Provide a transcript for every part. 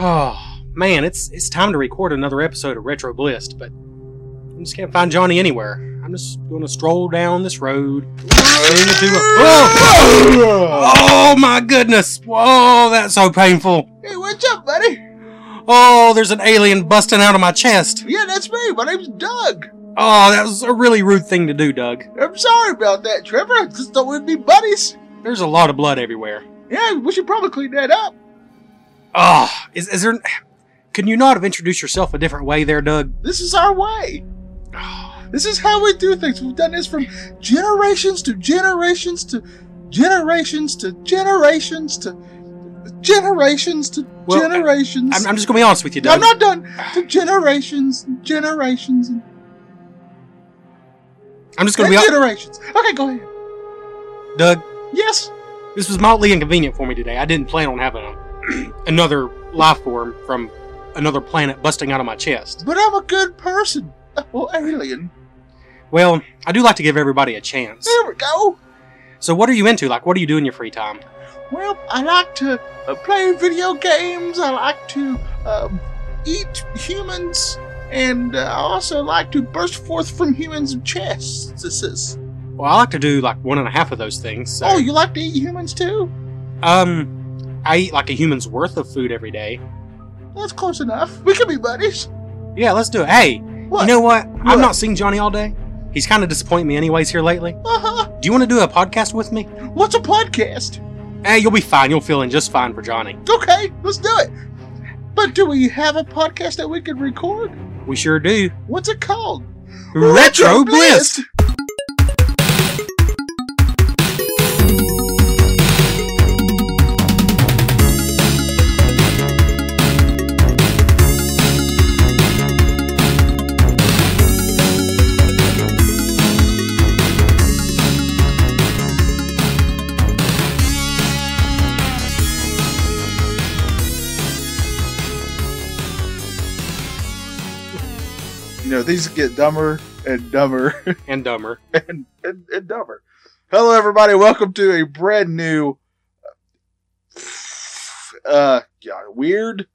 Oh man, it's it's time to record another episode of Retro Bliss, but I just can't find Johnny anywhere. I'm just gonna stroll down this road. oh! oh my goodness! Whoa, that's so painful. Hey, what's up, buddy? Oh, there's an alien busting out of my chest. Yeah, that's me. My name's Doug. Oh, that was a really rude thing to do, Doug. I'm sorry about that, Trevor. I just thought we'd be buddies. There's a lot of blood everywhere. Yeah, we should probably clean that up. Oh, is, is there? Can you not have introduced yourself a different way there, Doug? This is our way. This is how we do things. We've done this from generations to generations to generations to generations to generations to Well, generations. I'm, I'm just gonna be honest with you, No, I'm not done. To generations and generations and, I'm just gonna be honest, generations. Okay, go ahead. Doug. Yes. This was mildly inconvenient for me today. I didn't plan on having a, another life form from another planet busting out of my chest. But I'm a good person. Well, alien. Well, I do like to give everybody a chance. There we go. So, what are you into? Like, what do you do in your free time? Well, I like to uh, play video games. I like to um, eat humans, and uh, I also like to burst forth from humans' chests. This is. Well, I like to do like one and a half of those things. So, Oh, you like to eat humans too? um, I eat like a human's worth of food every day. That's close enough. We can be buddies. Yeah, let's do it. Hey, What? you know what? What? I've not seen Johnny all day. He's kind of disappointing me, anyways, here lately. Uh huh. Do you want to do a podcast with me? What's a podcast? Hey, you'll be fine. You'll fill in just fine for Johnny. Okay, let's do it. But do we have a podcast that we can record? We sure do. What's it called? Retro Bliss. These get dumber and dumber. And dumber. and, and, and dumber. Hello, everybody. Welcome to a brand new, uh, yeah, weird,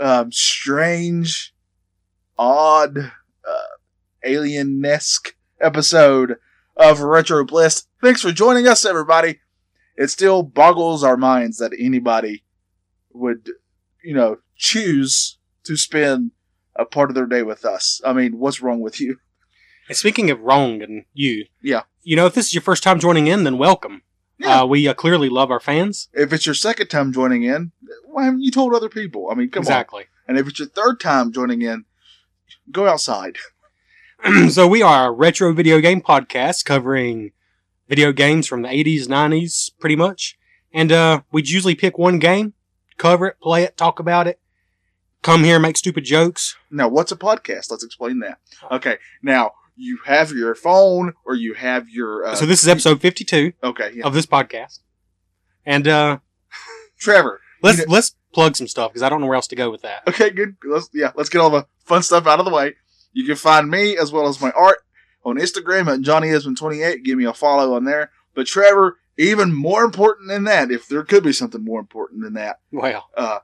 um, strange, odd, uh, alien esque episode of Retro Bliss. Thanks for joining us, everybody. It still boggles our minds that anybody would, you know, choose to spend a part of their day with us. I mean, what's wrong with you? And speaking of wrong and you, Yeah. you know, if this is your first time joining in, then welcome. Yeah. Uh, we uh, clearly love our fans. If it's your second time joining in, why haven't you told other people? I mean, come exactly. on. And if it's your third time joining in, go outside. so we are a retro video game podcast covering video games from the 80s, 90s, pretty much. And uh, we'd usually pick one game, cover it, play it, talk about it, come here, make stupid jokes. Now, what's a podcast? Let's explain that. Okay. Now, you have your phone or you have your. Uh, so this is episode 52 Okay. Yeah. of this podcast. And uh, Trevor. let's You let's plug some stuff because I don't know where else to go with that. Okay, good. Let's yeah, let's get all the fun stuff out of the way. You can find me as well as my art on Instagram at JohnnyEsmond28. Give me a follow on there. But Trevor, even more important than that, if there could be something more important than that, Well, uh,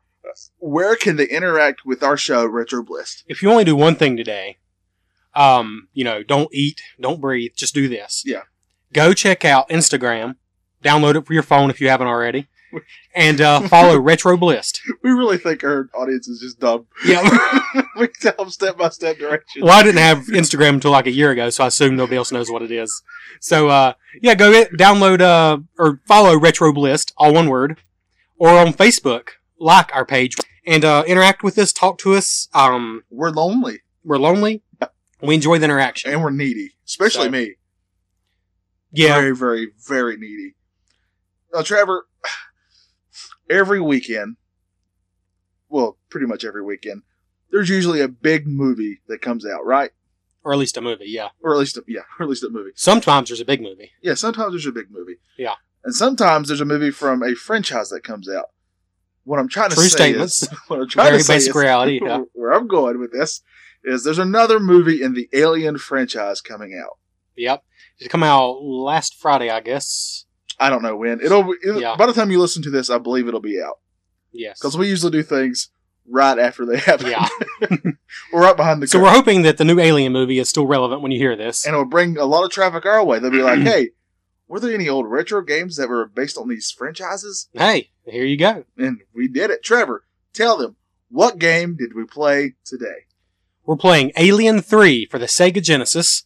where can they interact with our show, Retro Bliss? if you only do one thing today, um, you know, don't eat, don't breathe, just do this. Yeah. Go check out Instagram, download it for your phone if you haven't already, and uh, follow Retro Bliss. We really think our audience is just dumb. Yeah. we tell them step by step directions. well, I didn't have Instagram until like a year ago, so I assume nobody else knows what it is. So, uh, yeah, go get, download uh, or follow Retro Bliss, all one word, or on Facebook, like our page and uh, interact with us, talk to us. Um, We're lonely we're lonely. We enjoy the interaction. and we're needy, especially So- me. Yeah. Very, very, very needy. Now, Trevor, every weekend, well, pretty much every weekend, there's usually a big movie that comes out, right? Or at least a movie, yeah. Or at least, a, yeah, or at least a movie. Sometimes there's a big movie. Yeah, sometimes there's a big movie. Yeah. And sometimes there's a movie from a franchise that comes out. What I'm trying to True say statements. is, what I'm trying Very to say basic is, reality, yeah. where I'm going with this is there's another movie in the Alien franchise coming out. Yep. It come out last Friday, I guess. I don't know when. It'll, it'll Yeah. by the time you listen to this, I believe it'll be out Yes. because we usually do things right after they happen. Yeah. we're right behind the So curve. we're hoping that the new Alien movie is still relevant when you hear this. and it'll bring a lot of traffic our way. They'll be like, "Hey, were there any old retro games that were based on these franchises?" hey, here you go. And we did it. Trevor, tell them what game did we play today? We're playing Alien 3 for the Sega Genesis.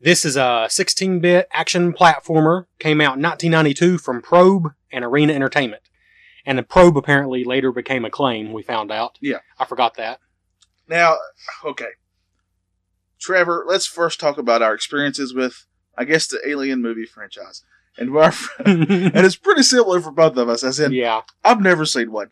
This is a 16-bit action platformer. Came out in 1992 from Probe and Arena Entertainment. And the Probe apparently later became Acclaim, we found out. Yeah. I forgot that. Now, okay, Trevor, let's first talk about our experiences with, I guess, the Alien movie franchise. And our, and it's pretty similar for both of us. As in, yeah. I've never seen one.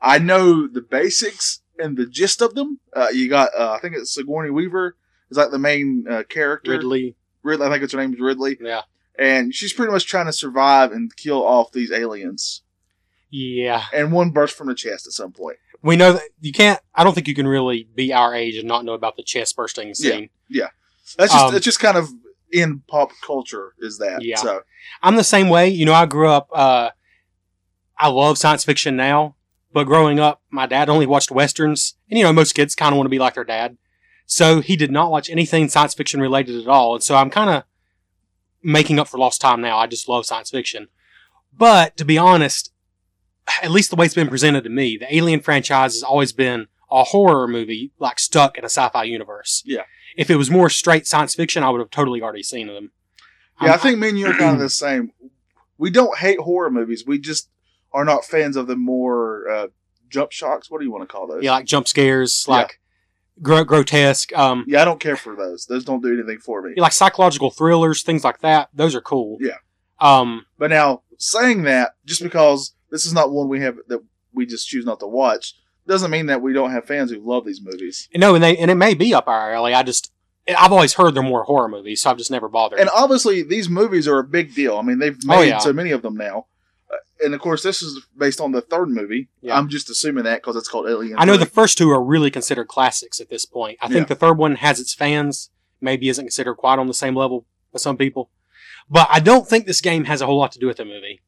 I know the basics and the gist of them. Uh, you got, uh, I think it's Sigourney Weaver is like the main uh, character. Ridley. Ridley. I think it's her name is Ridley, Yeah. and she's pretty much trying to survive and kill off these aliens. Yeah. And one bursts from the chest at some point. We know that you can't, I don't think you can really be our age and not know about the chest bursting scene. Yeah. That's just Um, it's just kind of in pop culture is that. Yeah. So I'm the same way. You know, I grew up, uh, I love science fiction now, but growing up, my dad only watched westerns. And, you know, most kids kind of want to be like their dad. So he did not watch anything science fiction related at all. And so I'm kind of making up for lost time now. I just love science fiction. But to be honest, at least the way it's been presented to me, the Alien franchise has always been a horror movie, like stuck in a sci-fi universe. Yeah. If it was more straight science fiction, I would have totally already seen them. yeah, I think me and you are kind of the same. We don't hate horror movies. We just are not fans of the more uh, jump shocks. What do you want to call those? Yeah, like jump scares, Yeah. like grotesque. Um, Yeah, I don't care for those. Those don't do anything for me. yeah, like psychological thrillers, things like that. Those are cool. Yeah. Um, But now, saying that, just because this is not one we have that we just choose not to watch, doesn't mean that we don't have fans who love these movies. no, and they and it may be up our alley. I just I've always heard they're more horror movies, so I've just never bothered. And obviously, these movies are a big deal. I mean, they've Oh, made yeah. so many of them now. Uh, and of course, this is based on the third movie. Yeah. I'm just assuming that because it's called Alien. I know 3. the first two are really considered classics at this point. I think Yeah. the third one has its fans, maybe isn't considered quite on the same level as some people. But I don't think this game has a whole lot to do with the movie.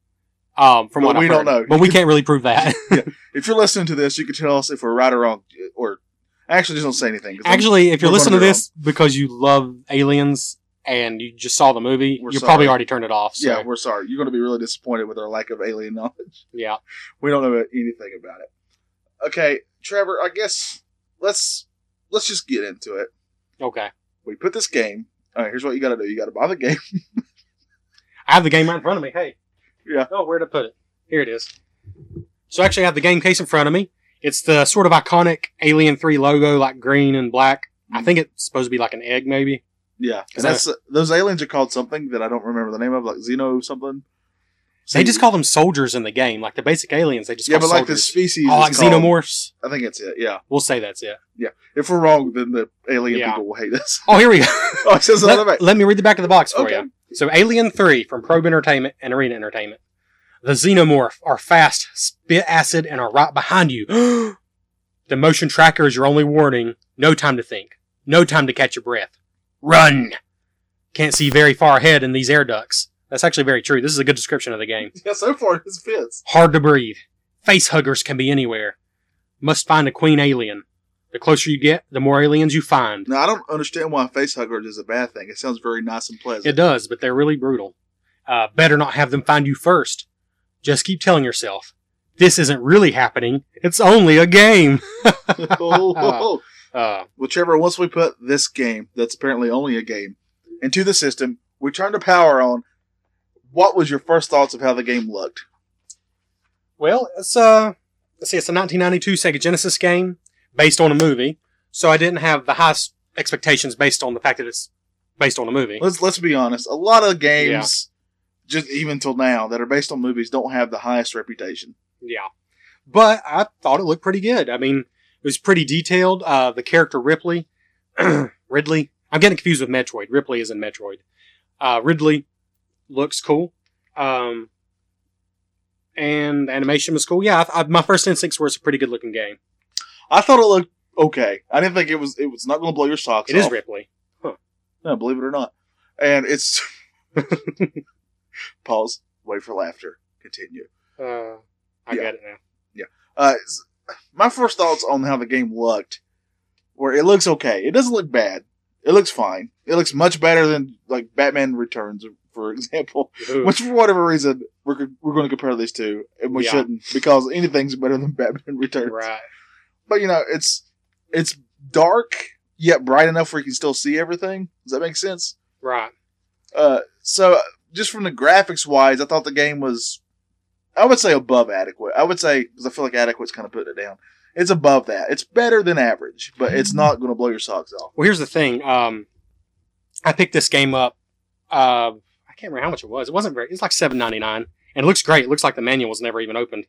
Um, from But what we I've don't heard. know. But we can't really prove that. If you're listening to this, you can tell us if we're right or wrong. Or actually, just don't say anything. 'cause I'm- Actually, if you're listening to this because you love aliens and you just saw the movie, We're you sorry. probably already turned it off. So, yeah, we're sorry. You're going to be really disappointed with our lack of alien knowledge. yeah. We don't know anything about it. Okay, Trevor. I guess let's let's just get into it. Okay. We put this game. All right, here's what you got to do. You got to buy the game. I have the game right in front of me. Hey. Yeah. Oh, where to put it? Here it is. So actually, I have the game case in front of me. It's the sort of iconic Alien 3 logo, like green and black. I think it's supposed to be like an egg, maybe. Yeah, and that's those aliens are called something that I don't remember the name of, like Xeno something. They just call them soldiers in the game, like the basic aliens. They just yeah, call but like the species. oh, like called- xenomorphs. I think it's it. Yeah, We'll say that's it. Yeah, if we're wrong, then the alien Yeah. people will hate us. Oh, here we go. oh, it says let, back. let me read the back of the box for Okay. you. So, Alien 3 from Probe Entertainment and Arena Entertainment. The xenomorph are fast, spit acid, and are right behind you. the motion tracker is your only warning. No time to think. No time to catch your breath. Run! Can't see very far ahead in these air ducts. That's actually very true. This is a good description of the game. Yeah, so far this fits. Hard to breathe. Face huggers can be anywhere. Must find a queen alien. The closer you get, the more aliens you find. Now I don't understand why face huggers is a bad thing. It sounds very nice and pleasant. It does, but they're really brutal. Uh, better not have them find you first. Just keep telling yourself, this isn't really happening. It's only a game. Oh. Uh, Whichever, once we put this game, that's apparently only a game, into the system, we turn the power on. What was your first thoughts of how the game looked? well, it's uh, let's see, it's a 1992 Sega Genesis game based on a movie, so I didn't have the highest expectations based on the fact that it's based on a movie. Let's let's be honest. A lot of games, just even till now, that are based on movies, don't have the highest reputation. Yeah. But I thought it looked pretty good. I mean, it was pretty detailed. Uh, the character Ripley, Ridley, I'm getting confused with Metroid. Ripley is in Metroid. Uh, Ridley looks cool. Um, and the animation was cool. Yeah, I, I, my first instincts were it's a pretty good looking game. I thought it looked okay. I didn't think it was. It was not going to blow your socks It off. is Ripley. No, believe it or not. And it's pause. Wait for laughter. Continue. Uh, I Yeah. get it now. Yeah. Uh, my first thoughts on how the game looked were it looks okay. It doesn't look bad. It looks fine. It looks much better than like Batman Returns, for example. Ooh. Which, for whatever reason, we're we're going to compare these two, and we Yeah. shouldn't because anything's better than Batman Returns. right. But you know, it's it's dark yet bright enough where you can still see everything. Does that make sense? Right. Uh, so just from the graphics wise, I thought the game was, I would say above adequate. I would say because I feel like adequate's kind of putting it down. It's above that. It's better than average, but it's not going to blow your socks off. Well, here's the thing. Um, I picked this game up. Uh, I can't remember how much it was. It wasn't very. It's like seven ninety nine, and it looks great. It looks like the manual was never even opened.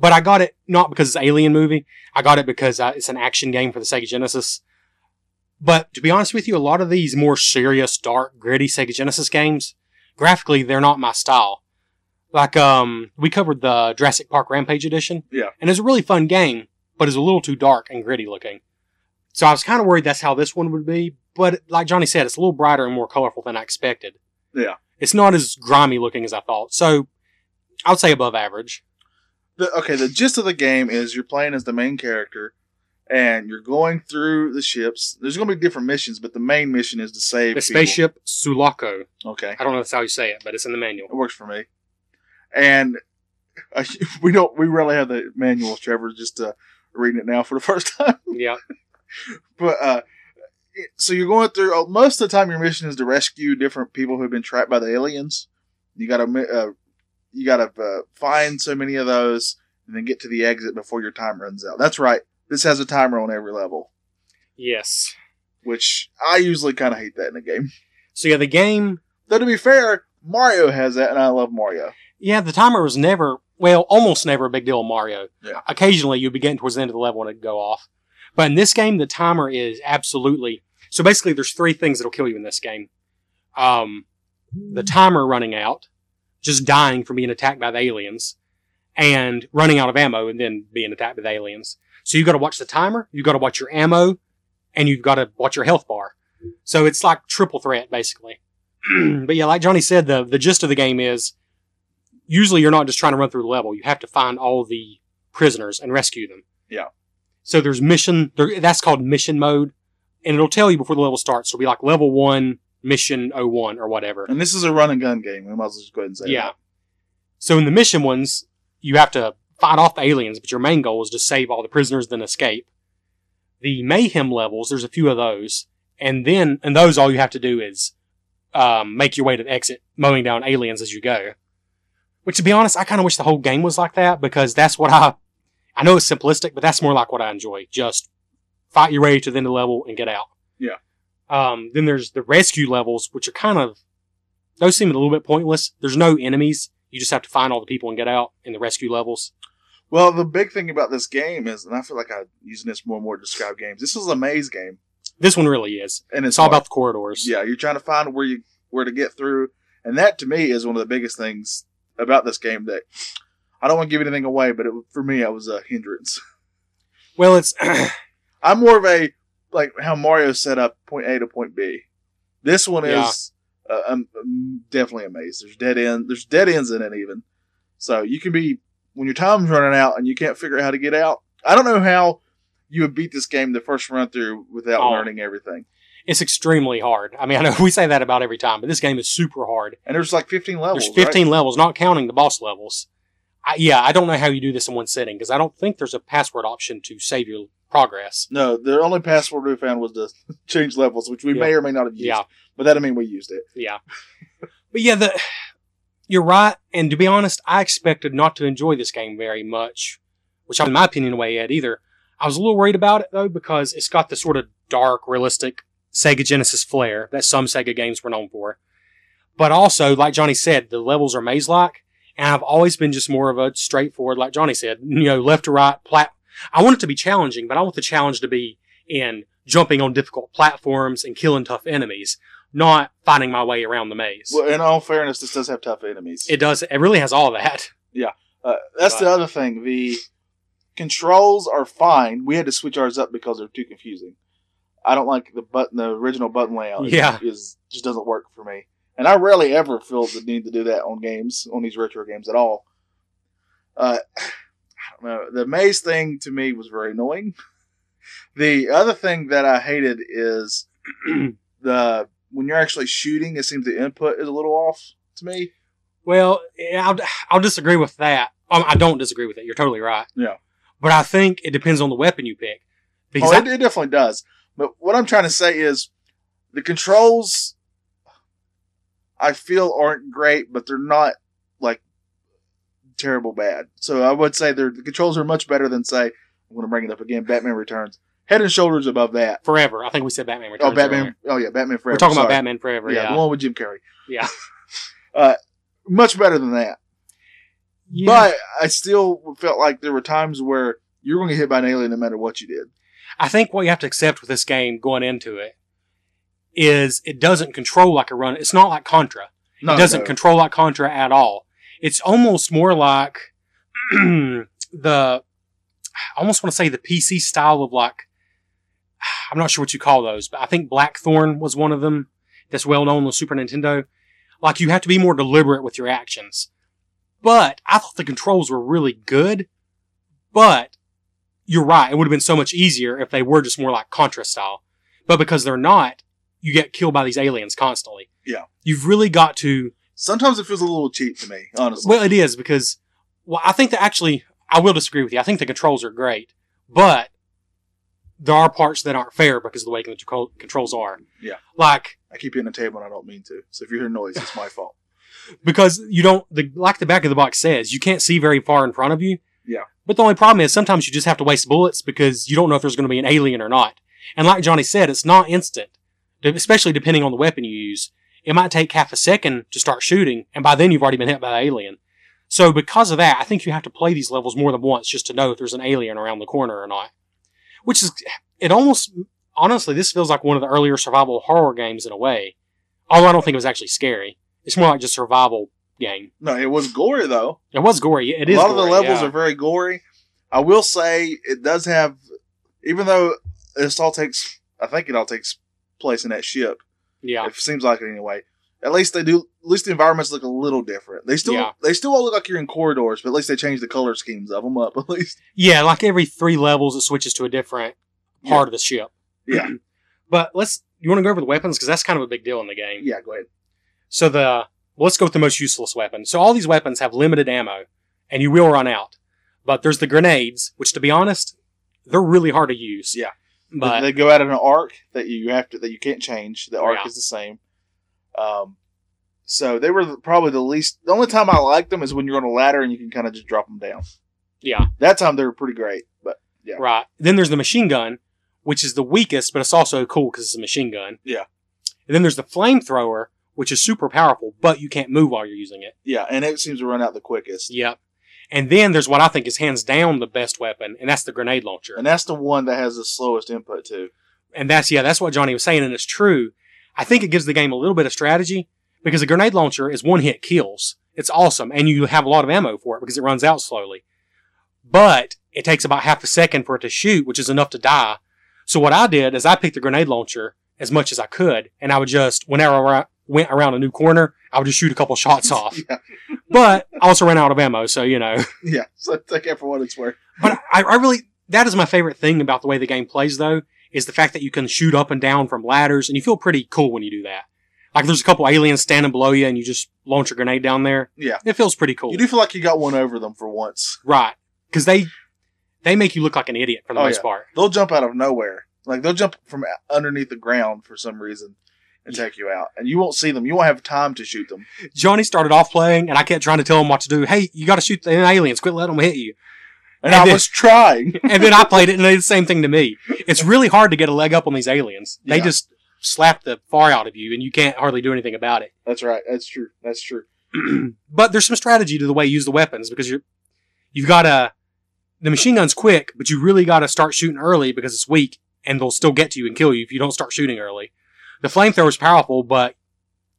But I got it not because it's an Alien movie. I got it because uh, it's an action game for the Sega Genesis. But to be honest with you, a lot of these more serious, dark, gritty Sega Genesis games, graphically, they're not my style. Like, um, we covered the Jurassic Park Rampage edition. Yeah. And it's a really fun game, but it's a little too dark and gritty looking. So I was kind of worried that's how this one would be. But like Johnny said, it's a little brighter and more colorful than I expected. Yeah. It's not as grimy looking as I thought. So I would say above average. The, okay, the gist of the game is you're playing as the main character, and you're going through the ships. There's going to be different missions, but the main mission is to save The people. spaceship Sulaco. Okay, I don't know if that's how you say it, but it's in the manual. it works for me. And uh, we don't. We rarely have the manuals. Trevor's just uh, reading it now for the first time. Yeah. but uh, so you're going through. Uh, most of the time, your mission is to rescue different people who've been trapped by the aliens. You got to uh, you got to uh, find so many of those, and then get to the exit before your time runs out. That's right. This has a timer on every level, Yes. which I usually kind of hate that in a game. So yeah, the game. Though to be fair, Mario has that, and I love Mario. Yeah, the timer was never. Well, almost never a big deal in Mario. Yeah. Occasionally, you'd be getting towards the end of the level and it'd go off. But in this game, the timer is absolutely. So basically, there's three things that'll kill you in this game. Um, the timer running out, just dying from being attacked by the aliens, and running out of ammo and then being attacked by the aliens. So you've got to watch the timer, you've got to watch your ammo, and you've got to watch your health bar. So it's like triple threat, basically. but yeah, like Johnny said, the, the gist of the game is usually you're not just trying to run through the level. You have to find all the prisoners and rescue them. Yeah. So there's mission, there, that's called mission mode. And it'll tell you before the level starts. It'll be like level one, mission 01 or whatever. And this is a run and gun game. We might as well just go ahead and say Yeah. that. So in the mission ones, you have to fight off the aliens, but your main goal is to save all the prisoners, then escape. The mayhem levels, there's a few of those, and then and those all you have to do is um, make your way to the exit, mowing down aliens as you go. Which, to be honest, I kind of wish the whole game was like that because that's what I. I know it's simplistic, but that's more like what I enjoy. Just fight your way to the end of the level and get out. Yeah. Um, then there's the rescue levels, which are kind of those seem a little bit pointless. There's no enemies. You just have to find all the people and get out in the rescue levels. Well, the big thing about this game is, and I feel like I'm using this more and more to describe games. This is a maze game, This one really is. and it's It's all about the corridors. yeah. You're trying to find where you where to get through, and that to me is one of the biggest things about this game. That I don't want to give anything away, but it, for me, it was a hindrance. Well, it's I'm more of a like how Mario set up point A to point B. This one Yeah. is uh, um, um, definitely a maze. There's dead end. There's dead ends in it even. So you can be when your time's running out and you can't figure out how to get out. I don't know how you would beat this game the first run through without Oh. learning everything. it's extremely hard. I mean, I know we say that about every time, but this game is super hard. And there's like 15 levels. There's 15 levels, not counting the boss levels. I, yeah, I don't know how you do this in one sitting because I don't think there's a password option to save your progress. No, the only password we found was to change levels, which we Yeah. may or may not have used. Yeah, But that doesn't mean we used it. yeah. but yeah, the you're right. And to be honest, I expected not to enjoy this game very much, which in my opinion, way yet either. I was a little worried about it though because it's got the sort of dark, realistic Sega Genesis flair that some Sega games were known for. But also, like Johnny said, the levels are maze-like, and I've always been just more of a straightforward, like Johnny said, you know, left to right plat. I want it to be challenging, but I want the challenge to be in jumping on difficult platforms and killing tough enemies, not finding my way around the maze. Well, in all fairness, this does have tough enemies. It does. It really has all that. Yeah, uh, that's the other thing. The controls are fine. We had to switch ours up because they're too confusing. I don't like the button. The original button layout. is- Yeah. is just doesn't work for me. And I rarely ever feel the need to do that on games, on these retro games at all. Uh, no. The maze thing to me was very annoying. The other thing that I hated is the when you're actually shooting, it seems the input is a little off to me. Well, I'll, I'll disagree with that. Um, I don't disagree with it. You're totally right. Yeah. But I think it depends on the weapon you pick. Because Oh, I- it, it definitely does. But what I'm trying to say is the controls I feel aren't great, but they're not terrible bad. So I would say the controls are much better than say I'm going to bring it up again. Batman Returns, head and shoulders above that. Forever. I think we said Batman Returns. Oh, Batman! earlier. Oh yeah, Batman Forever. We're talking about. Batman Forever. Yeah, Yeah. the one with Jim Carrey. Yeah. uh, much better than that. Yeah. But I still felt like there were times where you were going to get hit by an alien no matter what you did. I think what you have to accept with this game going into it is it doesn't control like a run. It's not like Contra. No, it doesn't no. control like Contra at all. It's almost more like the I almost want to say the PC style of like I'm not sure what you call those, but I think Blackthorne was one of them that's well known on the Super Nintendo. Like you have to be more deliberate with your actions. But I thought the controls were really good. But you're right, it would have been so much easier if they were just more like Contra style. But because they're not, you get killed by these aliens constantly. Yeah. You've really got to Sometimes it feels a little cheap to me, honestly. well, it is because, well, I think that actually, I will disagree with you. I think the controls are great, but there are parts that aren't fair because of the way the controls are. Yeah. Like, I keep hitting the table and I don't mean to. So if you hear noise, it's my fault. because you don't, the, like the back of the box says, you can't see very far in front of you. Yeah. But the only problem is sometimes you just have to waste bullets because you don't know if there's going to be an alien or not. And like Johnny said, it's not instant, especially depending on the weapon you use. It might take half a second to start shooting, and by then you've already been hit by the alien. So because of that, I think you have to play these levels more than once just to know if there's an alien around the corner or not. Which is, it almost, honestly, this feels like one of the earlier survival horror games in a way. Although I don't think it was actually scary. It's more like just survival game. No, it was gory though. It was gory. It is. a lot of the levels yeah. are very gory. I will say it does have, even though this all takes, I think it all takes place in that ship. Yeah. It seems like it anyway. At least they do. At least the environments look a little different. They still, Yeah. they still all look like you're in corridors, but at least they change the color schemes of them up. At least, Yeah, like every three levels, it switches to a different part of the ship. Yeah. but let's. You want to go over the weapons because that's kind of a big deal in the game. yeah. Go ahead. So the well, let's go with the most useless weapon. So all these weapons have limited ammo, and you will run out. But there's the grenades, which to be honest, they're really hard to use. Yeah. But they go out in an arc that you have to that you can't change. The arc Yeah. is the same. Um, so they were probably the least. The only time I liked them is when you're on a ladder and you can kind of just drop them down. yeah, That time they were pretty great. But Yeah. right. Then there's the machine gun, which is the weakest, but it's also cool because it's a machine gun. Yeah. And then there's the flamethrower, which is super powerful, but you can't move while you're using it. yeah, and it seems to run out the quickest. Yep. And then there's what I think is hands down the best weapon, and that's the grenade launcher. And that's the one that has the slowest input too. And that's yeah, that's what Johnny was saying, and it's true. I think it gives the game a little bit of strategy because the grenade launcher is one hit kills. It's awesome, and you have a lot of ammo for it because it runs out slowly. But it takes about half a second for it to shoot, which is enough to die. So what I did is I picked the grenade launcher as much as I could, and I would just whenever I went around a new corner, I would just shoot a couple shots off. Yeah. But I also ran out of ammo, so you know. Yeah, so take it for what it's worth. But I, I really, that is my favorite thing about the way the game plays, though, is the fact that you can shoot up and down from ladders, and you feel pretty cool when you do that. Like there's a couple aliens standing below you, and you just launch a grenade down there. Yeah, It feels pretty cool, you do feel like you got one over them for once. right? Because they they make you look like an idiot for the Oh, most yeah. part. They'll jump out of nowhere. Like they'll jump from underneath the ground for some reason and take you out, and you won't see them. You won't have time to shoot them. Johnny started off playing, and I kept trying to tell him what to do. Hey, you got to shoot the aliens. Quit letting them hit you. And, And I then- was trying. And then I played it, and they did the same thing to me. It's really hard to get a leg up on these aliens. They Yeah. just slap the far out of you, and you can't hardly do anything about it. That's right. That's true. That's true. but there's some strategy to the way you use the weapons because you're you've got to the machine gun's quick, but you really got to start shooting early because it's weak and they'll still get to you and kill you if you don't start shooting early. The flamethrower is powerful, but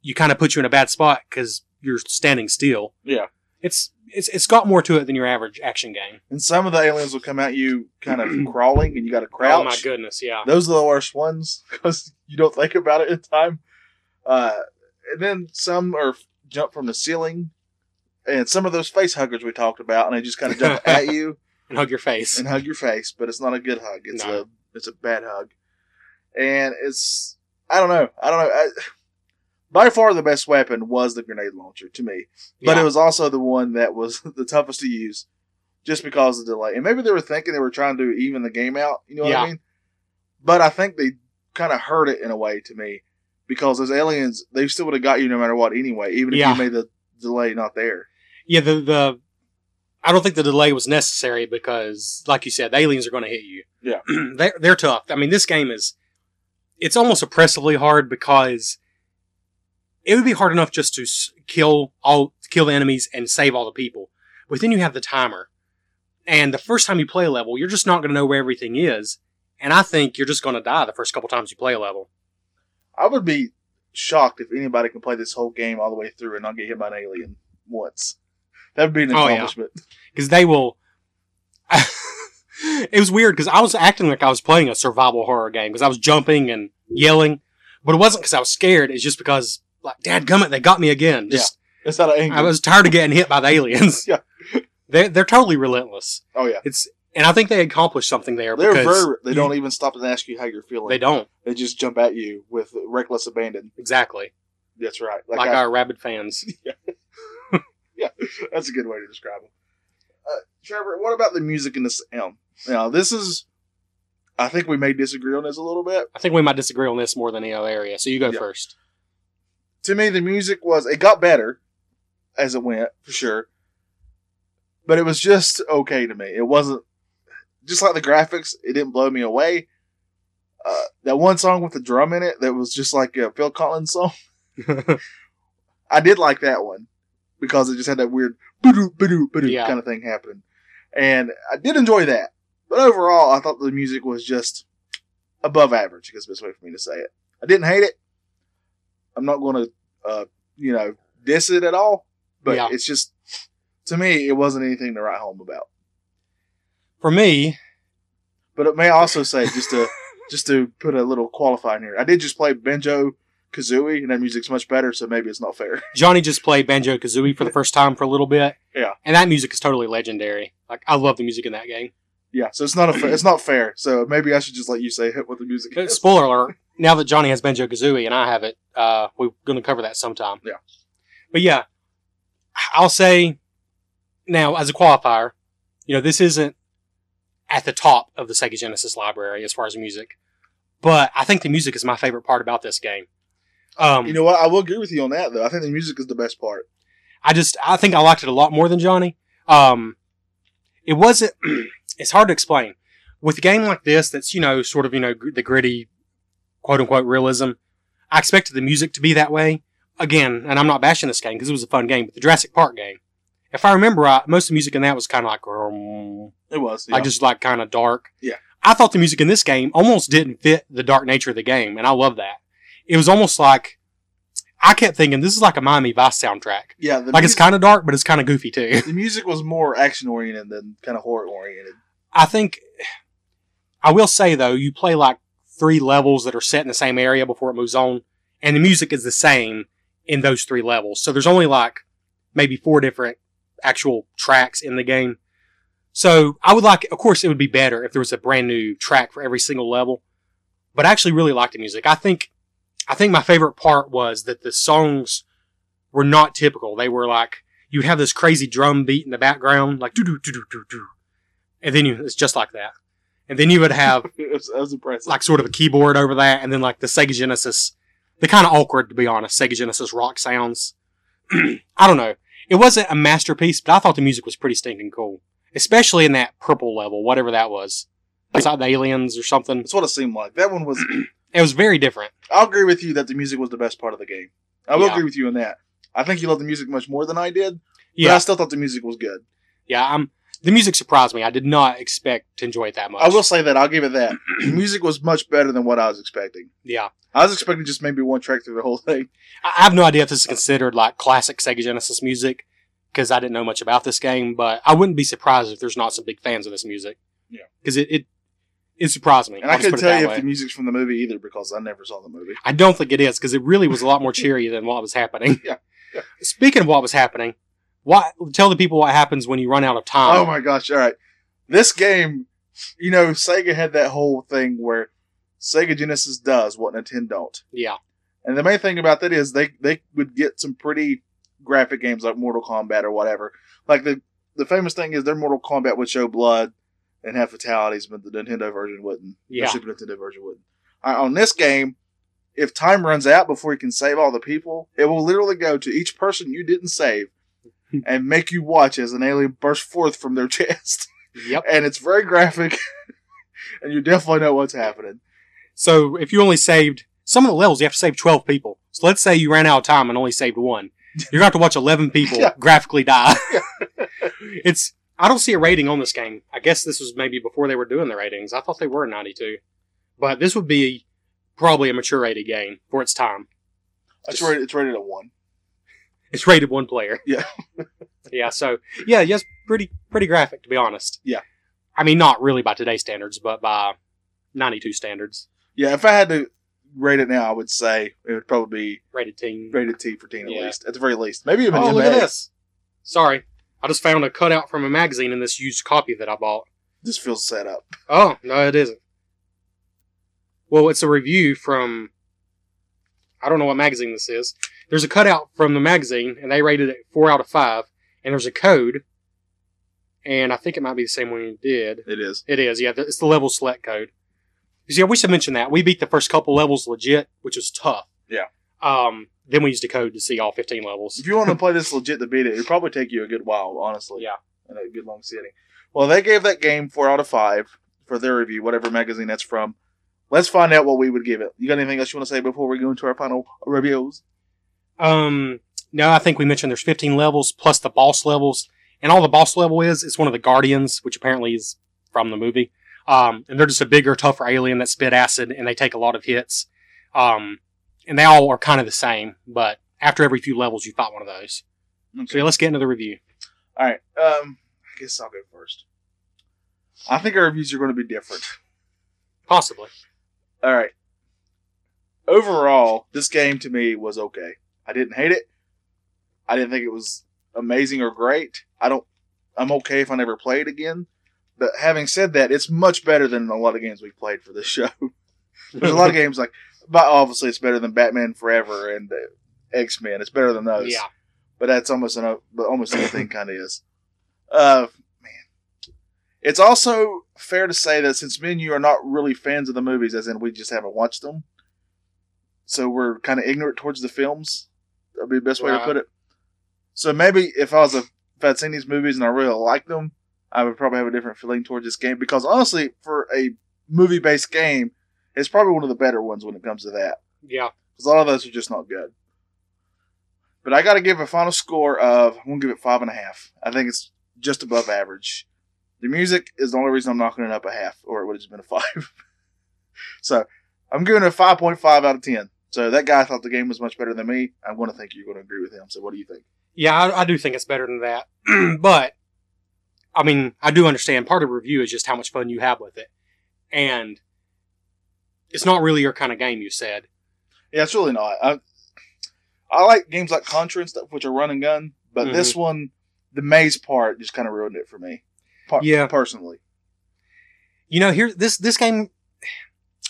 you kind of put you in a bad spot because you're standing still. Yeah. It's it's it's got more to it than your average action game. And some of the aliens will come at you kind of crawling, and you got to crouch. Oh my goodness, yeah. Those are the worst ones because you don't think about it in time. Uh, and then some are jump from the ceiling, and some of those face huggers we talked about, and they just kind of jump at you. and hug your face. and hug your face, but it's not a good hug. It's No. a it's a bad hug, and it's I don't know. I don't know. I, by far, the best weapon was the grenade launcher to me, but Yeah. it was also the one that was the toughest to use, just because of the delay. And maybe they were thinking they were trying to even the game out. You know what Yeah. I mean? But I think they kind of hurt it in a way to me because those aliens they still would have got you no matter what anyway, even if Yeah. you made the delay not there. yeah, the the I don't think the delay was necessary because, like you said, the aliens are going to hit you. Yeah. they're they're tough. I mean, this game is it's almost oppressively hard because it would be hard enough just to kill all kill the enemies and save all the people, but then you have the timer, and the first time you play a level, you're just not going to know where everything is, and I think you're just going to die the first couple times you play a level. I would be shocked if anybody can play this whole game all the way through and not get hit by an alien once. That would be an Oh, yeah. accomplishment. because they will. it was weird because I was acting like I was playing a survival horror game because I was jumping and yelling, but it wasn't because I was scared. It's just because, like, Dad, gummit, they got me again. Just, It's not an anger. I was tired of getting hit by the aliens. Yeah. they're they're totally relentless. oh yeah, It's and I think they accomplished something there. they're because very. They you- don't even stop and ask you how you're feeling. They don't They just jump at you with reckless abandon. exactly That's right. like, Like, I- our rabid fans. Yeah. That's a good way to describe them. Uh, Trevor, what about the music in this film? Now, this is. I think we may disagree on this a little bit. I think we might disagree on this more than any other area. So you go Yeah. first. to me, the music was it got better as it went for sure, but it was just okay to me. It wasn't just like the graphics; it didn't blow me away. Uh, that one song with the drum in it that was just like a Phil Collins song. I did like that one because it just had that weird Yeah. kind of thing happen, and I did enjoy that. But overall, I thought the music was just above average. I guess the best way for me to say it. I didn't hate it. I'm not going to, uh, you know, diss it at all. But Yeah. it's just to me, it wasn't anything to write home about. For me, But it may also say just to just to put a little qualifier in here. I did just play banjo Kazooie, and that music's much better, so maybe it's not fair. Johnny just played Banjo Kazooie for the first time for a little bit. Yeah. And that music is totally legendary. Like, I love the music in that game. Yeah, so it's not a fa- it's not fair. So maybe I should just let you say hit what the music is. spoiler alert, now that Johnny has Banjo Kazooie and I have it, uh, we're going to cover that sometime. Yeah. But yeah, I'll say now as a qualifier, you know, this isn't at the top of the Sega Genesis library as far as music, but I think the music is my favorite part about this game. Um, You know what? I will agree with you on that, though. I think the music is the best part. I just I think I liked it a lot more than Johnny. Um, it wasn't. it's hard to explain with a game like this. That's you know sort of you know gr- the gritty, quote unquote realism. I expected the music to be that way again, and I'm not bashing this game because it was a fun game. But the Jurassic Park game, if I remember right, most of the music in that was kind of like um, It was. like just like kind of dark. Yeah. I thought the music in this game almost didn't fit the dark nature of the game, and I love that. It was almost like I kept thinking this is like a Miami Vice soundtrack. yeah, the, Like mu- it's kind of dark, but it's kind of goofy too. the music was more action oriented than kind of horror oriented. I think I will say though, you play like three levels that are set in the same area before it moves on, and the music is the same in those three levels. So there's only like maybe four different actual tracks in the game. So I would like, of course, it would be better if there was a brand new track for every single level. But I actually really like the music. I think, I think my favorite part was that the songs were not typical. They were like you'd have this crazy drum beat in the background, like do do do do do do, and then you it's just like that. And then you would have was, was like sort of a keyboard over that, and then like the Sega Genesis, the kind of awkward to be honest, Sega Genesis rock sounds. I don't know. It wasn't a masterpiece, but I thought the music was pretty stinking cool, especially in that purple level, whatever that was. It's like the aliens or something. That's what it seemed like. That one was. It was very different. I'll agree with you that the music was the best part of the game. I will Yeah. agree with you on that. I think you loved the music much more than I did, but Yeah, I still thought the music was good. yeah. I'm. The music surprised me. I did not expect to enjoy it that much. I will say that I'll give it that. the music was much better than what I was expecting. Yeah, I was expecting just maybe one track through the whole thing. I I have no idea if this is considered like classic Sega Genesis music because I didn't know much about this game, but I wouldn't be surprised if there's not some big fans of this music. Yeah. because it, it it surprised me. And I'll I couldn't tell you way. if the music's from the movie either because I never saw the movie. I don't think it is because it really was a lot more cheery than what was happening. Yeah, yeah. Speaking of what was happening, what tell the people what happens when you run out of time. oh my gosh! All right, This game, you know, Sega had that whole thing where Sega Genesis does what Nintendo don't. Yeah. And the main thing about that is they they would get some pretty graphic games like Mortal Kombat or whatever. Like the the famous thing is their Mortal Kombat would show blood and have fatalities, but the Nintendo version wouldn't. Yeah. The Super Nintendo version wouldn't. Uh, on this game, if time runs out before you can save all the people, it will literally go to each person you didn't save and make you watch as an alien bursts forth from their chest. Yep. and it's very graphic, and you definitely know what's happening. So if you only saved some of the levels, you have to save twelve people. So let's say you ran out of time and only saved one. You're gonna have to watch eleven people Yeah. graphically die. it's I don't see a rating on this game. I guess this was maybe before they were doing the ratings. I thought they were 92, but this would be probably a mature rated game for its time. It's Just- rated, it's rated at one. It's rated one player. Yeah. yeah. So yeah, yes, pretty pretty graphic to be honest. Yeah. I mean, not really by today's standards, but by 92 standards, Yeah, if I had to rate it now, I would say it would probably be rated teen. rated T for teen at Yeah. least, at the very least. Maybe even Oh, MA. look at this. Sorry. I just found a cutout from a magazine in this used copy that I bought. This feels set up. Oh, no, it isn't. Well, it's a review from. I don't know what magazine this is. There's a cutout from the magazine, and they rated it 4 out of 5. And there's a code. And I think it might be the same one you did. It is. It is, yeah. It's the level select code. You see, I wish I mentioned that. We beat the first couple levels legit, which was tough. Yeah. Um. Then we used a code to see all 15 levels. If you want to play this legit to beat it, it'd probably take you a good while, honestly. Yeah. And a good long sitting. Well, they gave that game four out of five for their review, whatever magazine that's from. Let's find out what we would give it. You got anything else you want to say before we go into our final reviews? Um, no, I think we mentioned there's 15 levels plus the boss levels, and all the boss level is is one of the guardians, which apparently is from the movie. Um, and they're just a bigger, tougher alien that spit acid, and they take a lot of hits. Um, and they all are kind of the same, but after every few levels, you fight one of those. So yeah, let's get into the review. All right. Um, I guess I'll go first. I think our reviews are going to be different. Possibly. All right. Overall, this game to me was okay. I didn't hate it. I didn't think it was amazing or great. I don't. I'm okay if I never play it again. But having said that, it's much better than a lot of games we've played for this show. There's a lot of games like, but obviously it's better than Batman Forever and uh, X Men. It's better than those. Yeah. But that's almost an, but almost anything kind of is. Uh, man, it's also fair to say that since me and you are not really fans of the movies, as in we just haven't watched them, so we're kind of ignorant towards the films. That'd be the best way to put it. So maybe if I was a, if I'd seen these movies and I really liked them, I would probably have a different feeling towards this game because honestly, for a movie based game, it's probably one of the better ones when it comes to that. Yeah. Because a lot of those are just not good. But I got to give a final score of I'm gonna give it five and a half. I think it's just above average. The music is the only reason I'm knocking it up a half, or it would have just been a five. so I'm giving it a five point five out of ten. So that guy thought the game was much better than me. I'm going to think you're going to agree with him. So what do you think? Yeah, I, I do think it's better than that. but, I mean, I do understand part of review is just how much fun you have with it. And it's not really your kind of game, you said. Yeah, it's really not. I, I like games like Contra and stuff, which are run and gun, but Mm-hmm. this one, the maze part, just kind of ruined it for me. Yeah. personally. You know, here this this game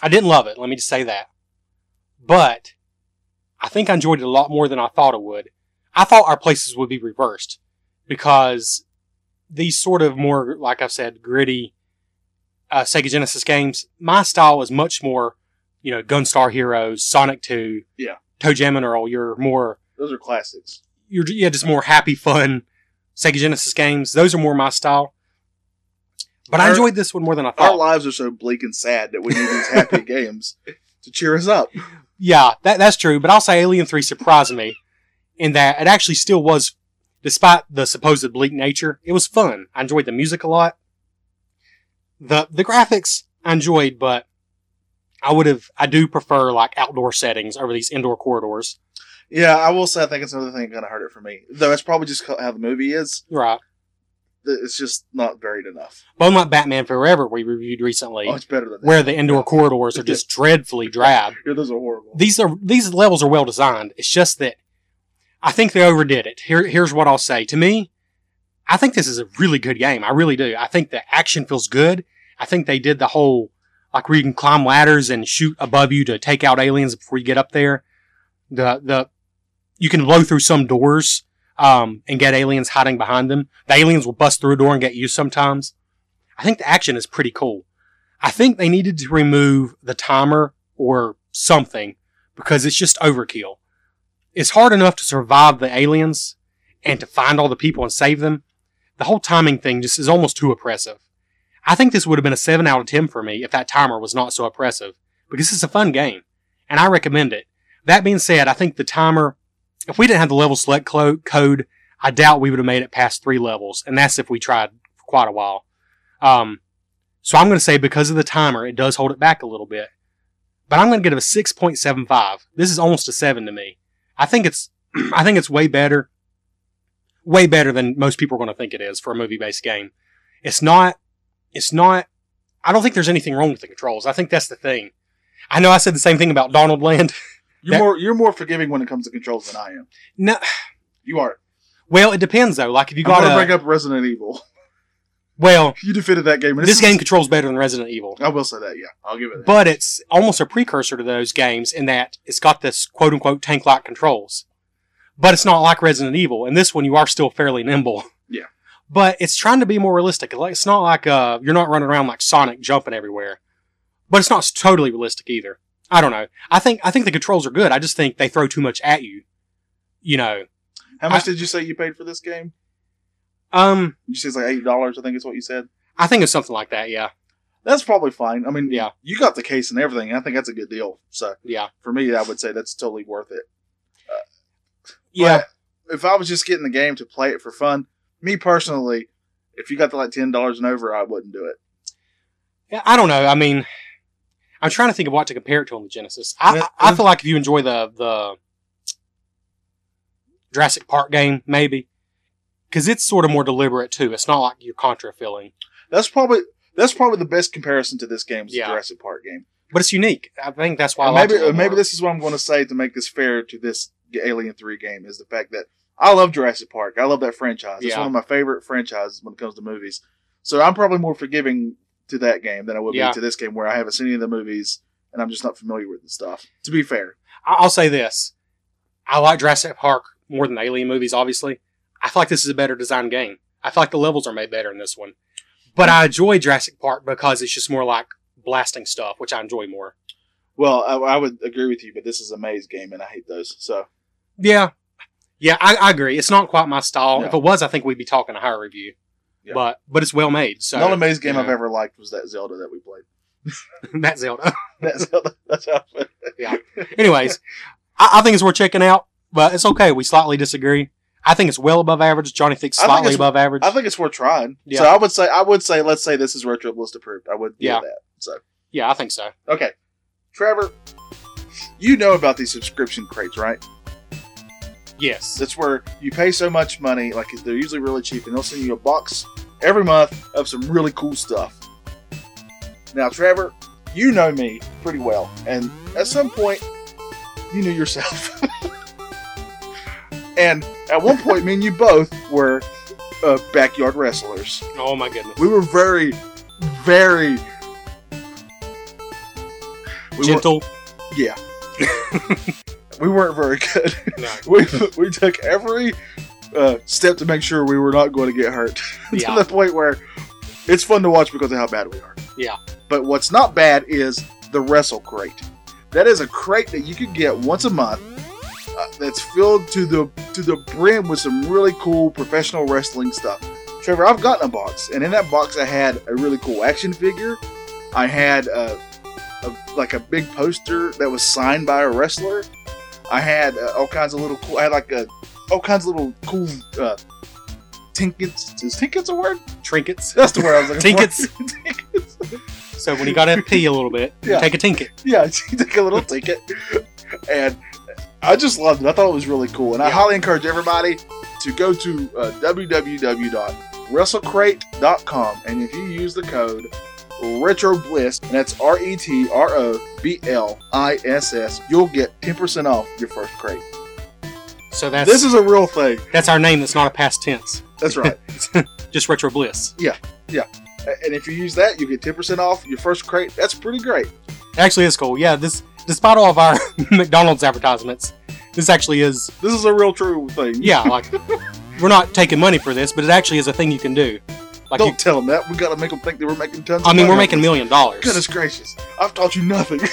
I didn't love it, let me just say that. But I think I enjoyed it a lot more than I thought it would. I thought our places would be reversed because these sort of more, like I've said, gritty uh, Sega Genesis games, my style is much more, you know, Gunstar Heroes, Sonic 2, Yeah. Toe Jam and Earl. You're more, Those are classics. you're yeah, just more happy, fun Sega Genesis games. Those are more my style. But I enjoyed this one more than I thought. Our lives are so bleak and sad that we need these happy games to cheer us up. Yeah, that, that's true. But I'll say Alien 3 surprised me in that it actually still was, despite the supposed bleak nature, it was fun. I enjoyed the music a lot. The, the graphics I enjoyed, but I would have, I do prefer like outdoor settings over these indoor corridors. Yeah, I will say I think it's another thing that kind of hurt it for me. Though it's probably just how the movie is. Right. It's just not varied enough. But unlike Batman Forever, we reviewed recently, Oh, it's better than that. where the indoor corridors are just dreadfully drab. Yeah, those are horrible. these are these levels are well designed. It's just that I think they overdid it. Here, here's what I'll say. To me, I think this is a really good game. I really do. I think the action feels good. I think they did the whole like where you can climb ladders and shoot above you to take out aliens before you get up there. The the you can blow through some doors um, and get aliens hiding behind them. The aliens will bust through a door and get you sometimes. I think the action is pretty cool. I think they needed to remove the timer or something because it's just overkill. It's hard enough to survive the aliens and to find all the people and save them. The whole timing thing just is almost too oppressive. I think this would have been a 7 out of 10 for me if that timer was not so oppressive because it's a fun game and I recommend it. That being said, I think the timer, if we didn't have the level select clo- code, I doubt we would have made it past three levels and that's if we tried for quite a while. Um, so I'm going to say because of the timer, it does hold it back a little bit. But I'm going to give it a 6.75. This is almost a 7 to me. I think it's I think it's way better way better than most people are going to think it is for a movie-based game. It's not it's not I don't think there's anything wrong with the controls. I think that's the thing. I know I said the same thing about Donald Land. You're That- more you're more forgiving when it comes to controls than I am. no, You are. well, it depends though. Like if you going to got bring up Resident Evil. well, You defeated that game. and this is- game controls better than Resident Evil. I will say that. Yeah, I'll give it. That. but it's almost a precursor to those games in that it's got this quote unquote tank like controls. But it's not like Resident Evil. In this one, you are still fairly nimble. Yeah. But it's trying to be more realistic. Like it's not like uh, you're not running around like Sonic jumping everywhere. But it's not totally realistic either. I don't know. I think I think the controls are good. I just think they throw too much at you. You know. How much I- did you say you paid for this game? Um, You said it's like eight dollars. I think is what you said. I think it's something like that. Yeah. That's probably fine. I mean, Yeah. you got the case and everything. and I think that's a good deal. So Yeah. for me, I would say that's totally worth it. Yeah. If I was just getting the game to play it for fun, me personally, if you got the like ten dollars and over, I wouldn't do it. Yeah, I don't know. I mean, I'm trying to think of what to compare it to on the Genesis. I, Yeah, I, I feel like if you enjoy the the Jurassic Park game, maybe because it's sort of more deliberate too. It's not like your Contra feeling, That's probably that's probably the best comparison to this game is Yeah. the Jurassic Park game. but it's unique. I think that's why I And like maybe it maybe more. this is what I'm going to say to make this fair to this Alien Three game is the fact that I love Jurassic Park. I love that franchise. It's Yeah. one of my favorite franchises when it comes to movies. So I'm probably more forgiving to that game than I would Yeah. be to this game where I haven't seen any of the movies and I'm just not familiar with the stuff. To be fair, I'll say this: I like Jurassic Park more than Alien movies. Obviously, I feel like this is a better designed game. I feel like the levels are made better in this one, but I enjoy Jurassic Park because it's just more like blasting stuff, which I enjoy more. well, I, I would agree with you, but this is a maze game and I hate those. So Yeah. Yeah, I, I agree. It's not quite my style. Yeah. If it was, I think we'd be talking a higher review. Yeah. But but it's well made. So the only maze game you I've ever liked was that Zelda that we played. that Zelda. That Zelda. That's how. I. Yeah. Anyways, I, I think it's worth checking out, but it's okay. We slightly disagree. I think it's well above average. Johnny thinks I think slightly above average. I think it's worth trying. Yeah. So I would say I would say let's say this is retro bliss approved. I would do Yeah. that. So yeah, I think so. okay, Trevor, you know about these subscription crates, right? Yes. That's where you pay so much money, like they're usually really cheap, and they'll send you a box every month of some really cool stuff. Now, Trevor, you know me pretty well, and at some point, you knew yourself. and at one point, me and you both were uh, backyard wrestlers. Oh my goodness. We were very, very we were- Gentle. yeah. we weren't very good. No. we we took every uh, step to make sure we were not going to get hurt to Yeah. the point where it's fun to watch because of how bad we are. Yeah. But what's not bad is the wrestle crate. That is a crate that you can get once a month. Uh, that's filled to the to the brim with some really cool professional wrestling stuff. Trevor, I've gotten a box, and in that box I had a really cool action figure. I had a, a like a big poster that was signed by a wrestler. I had uh, all kinds of little cool. I had like a, all kinds of little cool uh, tinkets. Is tinkets a word? Trinkets. That's the word I was looking Tinkets. for. Tinkets. So when you got to pee a little bit, Yeah. take a tinket. Yeah, you take a little ticket, and I just loved it. I thought it was really cool, and I highly encourage everybody to go to uh, www.wrestlecrate.com, and if you use the code Retro Bliss, and that's R E T R O B L I S S, you'll get ten percent off your first crate. So that's This is a real thing. that's our name. That's not a past tense. That's right. Just retro bliss. Yeah, yeah. A- And if you use that, you get 10% off your first crate. That's pretty great. Actually, it's cool. Yeah, this despite all of our McDonald's advertisements, this actually is. This is a real true thing. Yeah, like we're not taking money for this, but it actually is a thing you can do. Like, Don't you, tell them that. We got to make them think that we're making tons. I mean, we're making million dollars. Goodness gracious! I've taught you nothing.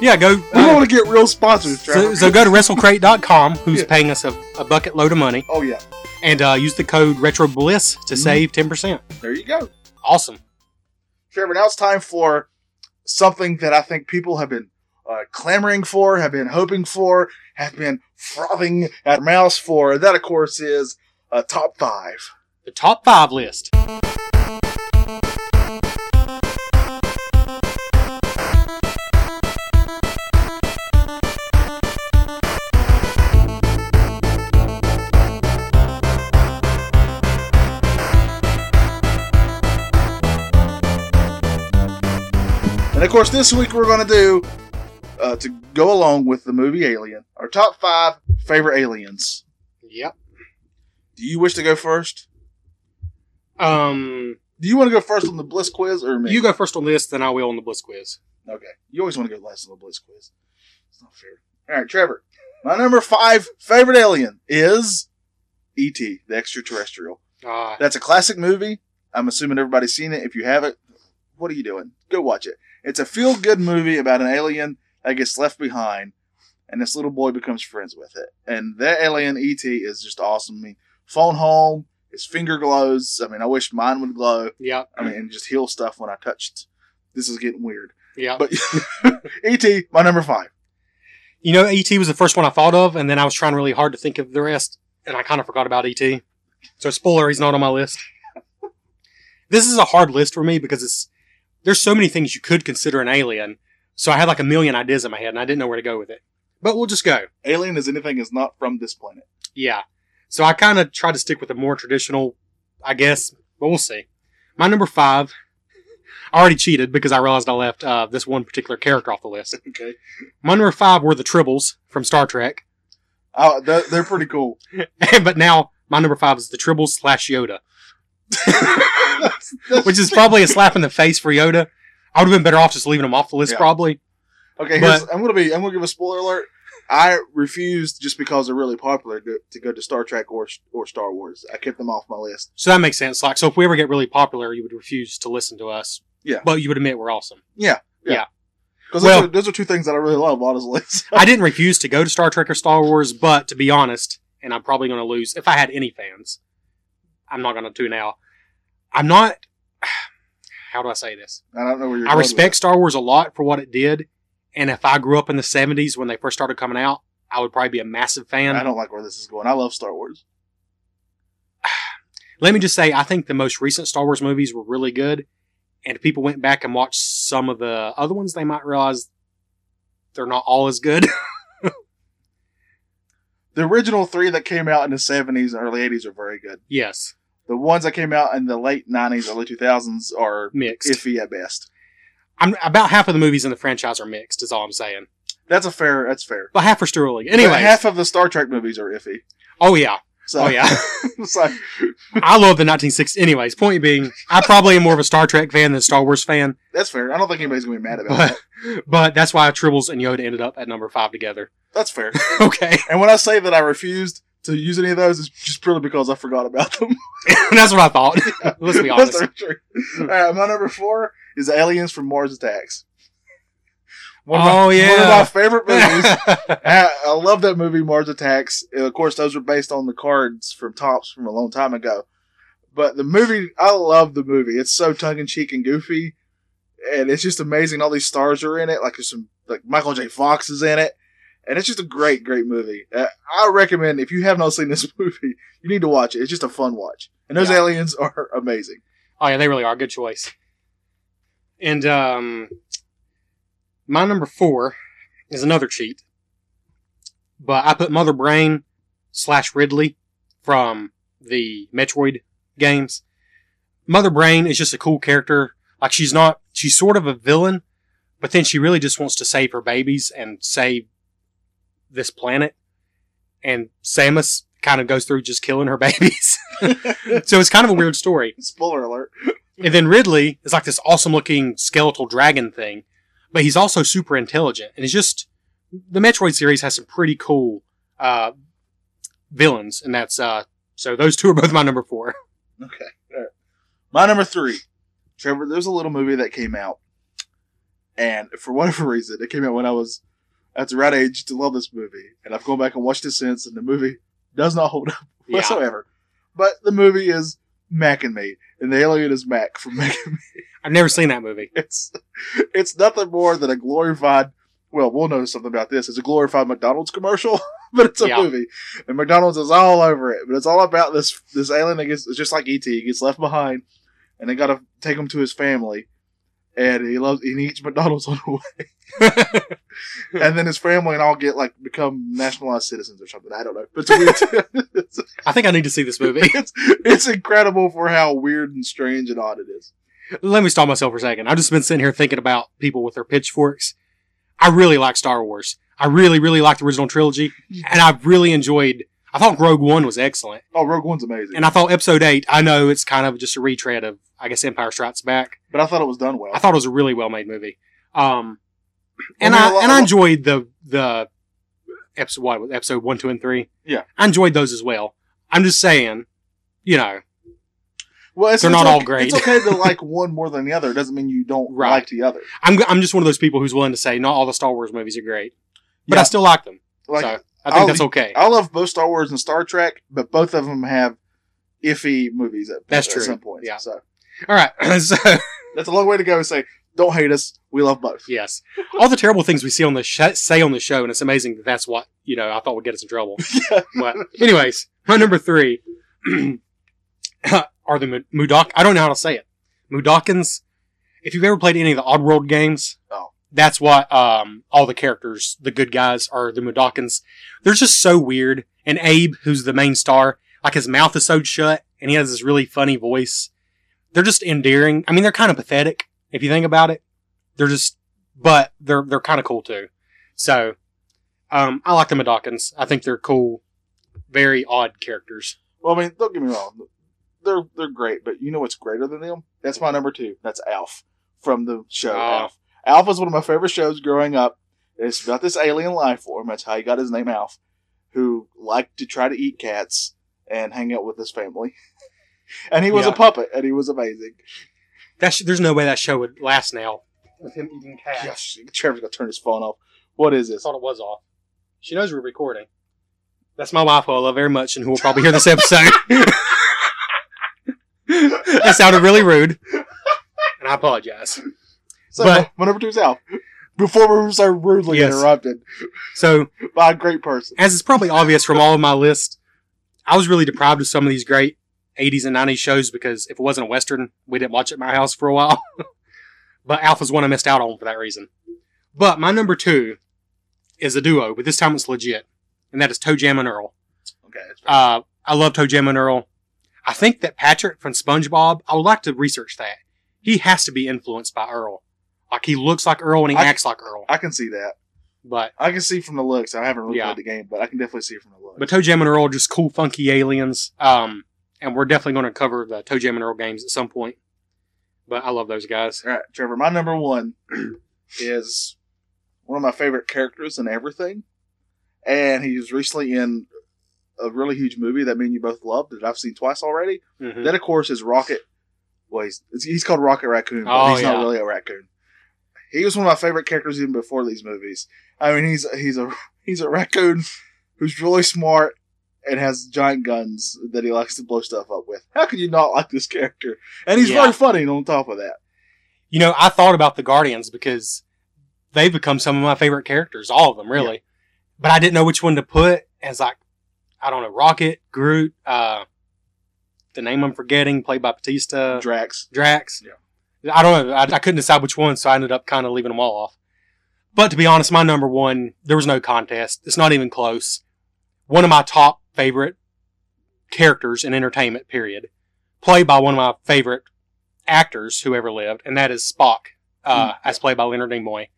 Yeah, go. we uh, want to get real sponsors, so, Trevor. so go to WrestleCrate.com, who's Yeah. paying us a, a bucket load of money, oh yeah, and uh, use the code RetroBliss to Mhm. save ten percent. there you go, Awesome. Trevor. Now it's time for something that I think people have been uh, clamoring for, have been hoping for, have been frothing at their mouths for. That, of course, is a top five. The top five list. And of course, this week we're going to do, uh, to go along with the movie Alien, our top five favorite aliens. Yep. Do you wish to go first? Um, Do you want to go first on the Bliss quiz or me? you go first on this, then I will on the Bliss quiz. Okay. You always want to go last on the Bliss quiz. It's not fair. All right, Trevor. My number five favorite alien is E.T., the extraterrestrial. Uh, That's a classic movie. I'm assuming everybody's seen it. If you haven't, what are you doing? Go watch it. It's a feel good movie about an alien that gets left behind, and this little boy becomes friends with it. And that alien, E.T., is just awesome. I mean, phone home, his finger glows. I mean, I wish mine would glow. Yeah. I mean, and just heal stuff when I touched. This is getting weird. Yeah. But E.T., my number five. You know, ET was the first one I thought of, and then I was trying really hard to think of the rest, and I kind of forgot about ET. So, spoiler, he's not on my list. this is a hard list for me because it's there's so many things you could consider an alien. So I had like a million ideas in my head, and I didn't know where to go with it. But we'll just go. Alien is anything that's not from this planet. Yeah. So I kind of tried to stick with a more traditional, I guess, but we'll see. My number five, I already cheated because I realized I left uh, this one particular character off the list. Okay. My number five were the Tribbles from Star Trek. Oh, they're, they're pretty cool. but now my number five is the Tribbles slash Yoda, That's- that's- which is probably a slap in the face for Yoda. I would have been better off just leaving him off the list, Yeah. probably. okay. but- Here's, I'm gonna be. I'm gonna give a spoiler alert. I refused just because they're really popular to, to go to Star Trek or or Star Wars. I kept them off my list. So that makes sense. Like, so if we ever get really popular, you would refuse to listen to us. Yeah. But you would admit we're awesome. Yeah. Yeah. Because Well- those, are, those are two things that I really love, honestly. I didn't refuse to go to Star Trek or Star Wars, but to be honest, and I'm probably going to lose if I had any fans. I'm not going to do now. I'm not. How do I say this? I don't know where you're. I respect Star Wars a lot for what it did, and if I grew up in the '70s when they first started coming out, I would probably be a massive fan. I don't like where this is going. I love Star Wars. Let me just say, I think the most recent Star Wars movies were really good, and if people went back and watched some of the other ones, they might realize they're not all as good. The original three that came out in the 70s and early 80s are very good. yes, The ones that came out in the late 90s, early 2000s are mixed. iffy at best. I'm about half of the movies in the franchise are mixed. Is all I'm saying. That's a fair. That's fair. But half are really Anyway, half of the Star Trek movies are iffy. oh yeah, So, oh yeah. so I love the 1960s. Anyways, point being, I probably am more of a Star Trek fan than a Star Wars fan, that's fair. I don't think anybody's gonna be mad about but that. but that's why Tribbles and Yoda ended up at number five together. That's fair. okay, And when I say that I refused to use any of those, is just purely because I forgot about them. that's what I thought. Let's be honest. That's true. All right, my number four is Aliens from Mars Attacks. One of my, Oh, one of my favorite movies. I, I love that movie, Mars Attacks. And of course, those were based on the cards from Topps from a long time ago. But the movie, I love the movie. It's so tongue in cheek and goofy, and it's just amazing. All these stars are in it. Like there's some, like Michael J. Fox is in it, and it's just a great, great movie. Uh, I recommend if you have not seen this movie, you need to watch it. It's just a fun watch, and those Yeah. aliens are amazing. oh yeah, they really are. Good choice. And um, my number four is another cheat, but I put Mother Brain slash Ridley from the Metroid games. Mother Brain is just a cool character. Like she's not, she's sort of a villain, but then she really just wants to save her babies and save this planet. and Samus kind of goes through just killing her babies. so it's kind of a weird story. Spoiler alert. And then Ridley is like this awesome looking skeletal dragon thing, but he's also super intelligent. And it's just the Metroid series has some pretty cool uh, villains, and that's uh, so those two are both my number four. Okay. Right. My number three, Trevor. There's a little movie that came out, and for whatever reason, it came out when I was at the right age to love this movie, and I've gone back and watched it since, and the movie does not hold up Yeah. whatsoever. But the movie is Mac and Me, and the alien is Mac from Mac and Me. I've never seen that movie. It's it's nothing more than a glorified. Well, we'll know something about this. It's a glorified McDonald's commercial, but it's a Yeah. movie, and McDonald's is all over it. But it's all about this this alien that gets it's just like ET. He gets left behind, and they got to take him to his family, and he loves he eats McDonald's on the way, and then his family and all get like become nationalized citizens or something. I don't know, but it's weird. I think I need to see this movie. it's it's incredible for how weird and strange and odd it is. Let me stop myself for a second. I've just been sitting here thinking about people with their pitchforks. I really like Star Wars. I really, really like the original trilogy, and I've really enjoyed. I thought Rogue One was excellent, Oh, Rogue One's amazing, and I thought Episode Eight. I know it's kind of just a retread of, I guess, Empire Strikes Back. but I thought it was done well. I thought it was a really well made movie. Um, and I mean, I, and I enjoyed the the episode what episode one, two, and three. Yeah. I enjoyed those as well. I'm just saying, you know, Well, it's, They're it's not all okay- great. It's okay to like one more than the other. It doesn't mean you don't Right. like the other. I'm I'm just one of those people who's willing to say not all the Star Wars movies are great, but Yeah. I still like them. Like so I think I'll- that's okay. I love both Star Wars and Star Trek, but both of them have iffy movies at, That's at true. some point. Yeah. So all right, so that's a long way to go. Say, don't hate us. We love both. yes, all the terrible things we see on the sh- say on the show, and it's amazing that that's what you know I thought would get us in trouble. Yeah. But anyways, my number three are the Mu- Mudok. I don't know how to say it. Mudokons. If you've ever played any of the Oddworld games, Oh. that's what um, all the characters, the good guys, are the Mudokons. They're just so weird. And Abe, who's the main star, like his mouth is sewed shut, and he has this really funny voice. They're just endearing. I mean, they're kind of pathetic if you think about it. They're just, but they're they're kind of cool too. So, um, I like the Mudokons. I think they're cool, very odd characters. Well, I mean, don't get me wrong. They're they're great, but you know what's greater than them? That's my number two. That's Alf from the show Oh. Alf. Alf was one of my favorite shows growing up. It's about this alien life form. That's how he got his name Alf, who liked to try to eat cats and hang out with his family. and he was Yeah. a puppet, and he was amazing. That sh- there's no way that show would last now with him eating cats. Gosh, Trevor's gonna turn his phone off. What is I this? thought it was off. She knows we're recording. That's my wife, who I love very much, and who will probably hear this episode. that sounded really rude, and I apologize. So But- my number two is Alf. Before we were so rudely Yes. interrupted So, by a great person. as is probably obvious from all of my list, I was really deprived of some of these great 80s and 90s shows because if it wasn't a Western, we didn't watch it at my house for a while. but Alpha's one I missed out on for that reason. But my number two is a duo, but this time it's legit, and that is ToeJam and Earl. Okay. Uh, I love ToeJam and Earl. I think that Patrick from SpongeBob, I would like to research that. He has to be influenced by Earl. Like he looks like Earl and he I- acts like Earl. I can see that. But I can see from the looks. I haven't really Yeah. played the game, but I can definitely see it from the looks. but ToeJam and Earl are just cool, funky aliens. Um, and we're definitely going to cover the ToeJam and Earl games at some point. But I love those guys. All right, Trevor. My number one is one of my favorite characters in everything, and he's recently in a really huge movie that me and you both loved that I've seen twice already. Mhm. That, of course, is Rocket. Well, he's, he's called Rocket Raccoon, but Oh, he's not really a raccoon. He was one of my favorite characters even before these movies. I mean, he's he's a he's a raccoon who's really smart and has giant guns that he likes to blow stuff up with. How could you not like this character? And he's Yeah. very funny on top of that. You know, I thought about the Guardians because they've become some of my favorite characters, all of them, really. But I didn't know which one to put as like, I don't know, Rocket, Groot, uh, the name I'm forgetting, played by Bautista, Drax. Drax. Yeah. I don't know. I, I couldn't decide which one, so I ended up kind of leaving them all off. But to be honest, my number one, there was no contest. It's not even close. One of my top favorite characters in entertainment, period. Played by one of my favorite actors who ever lived, and that is Spock, uh, as played by Leonard Nimoy.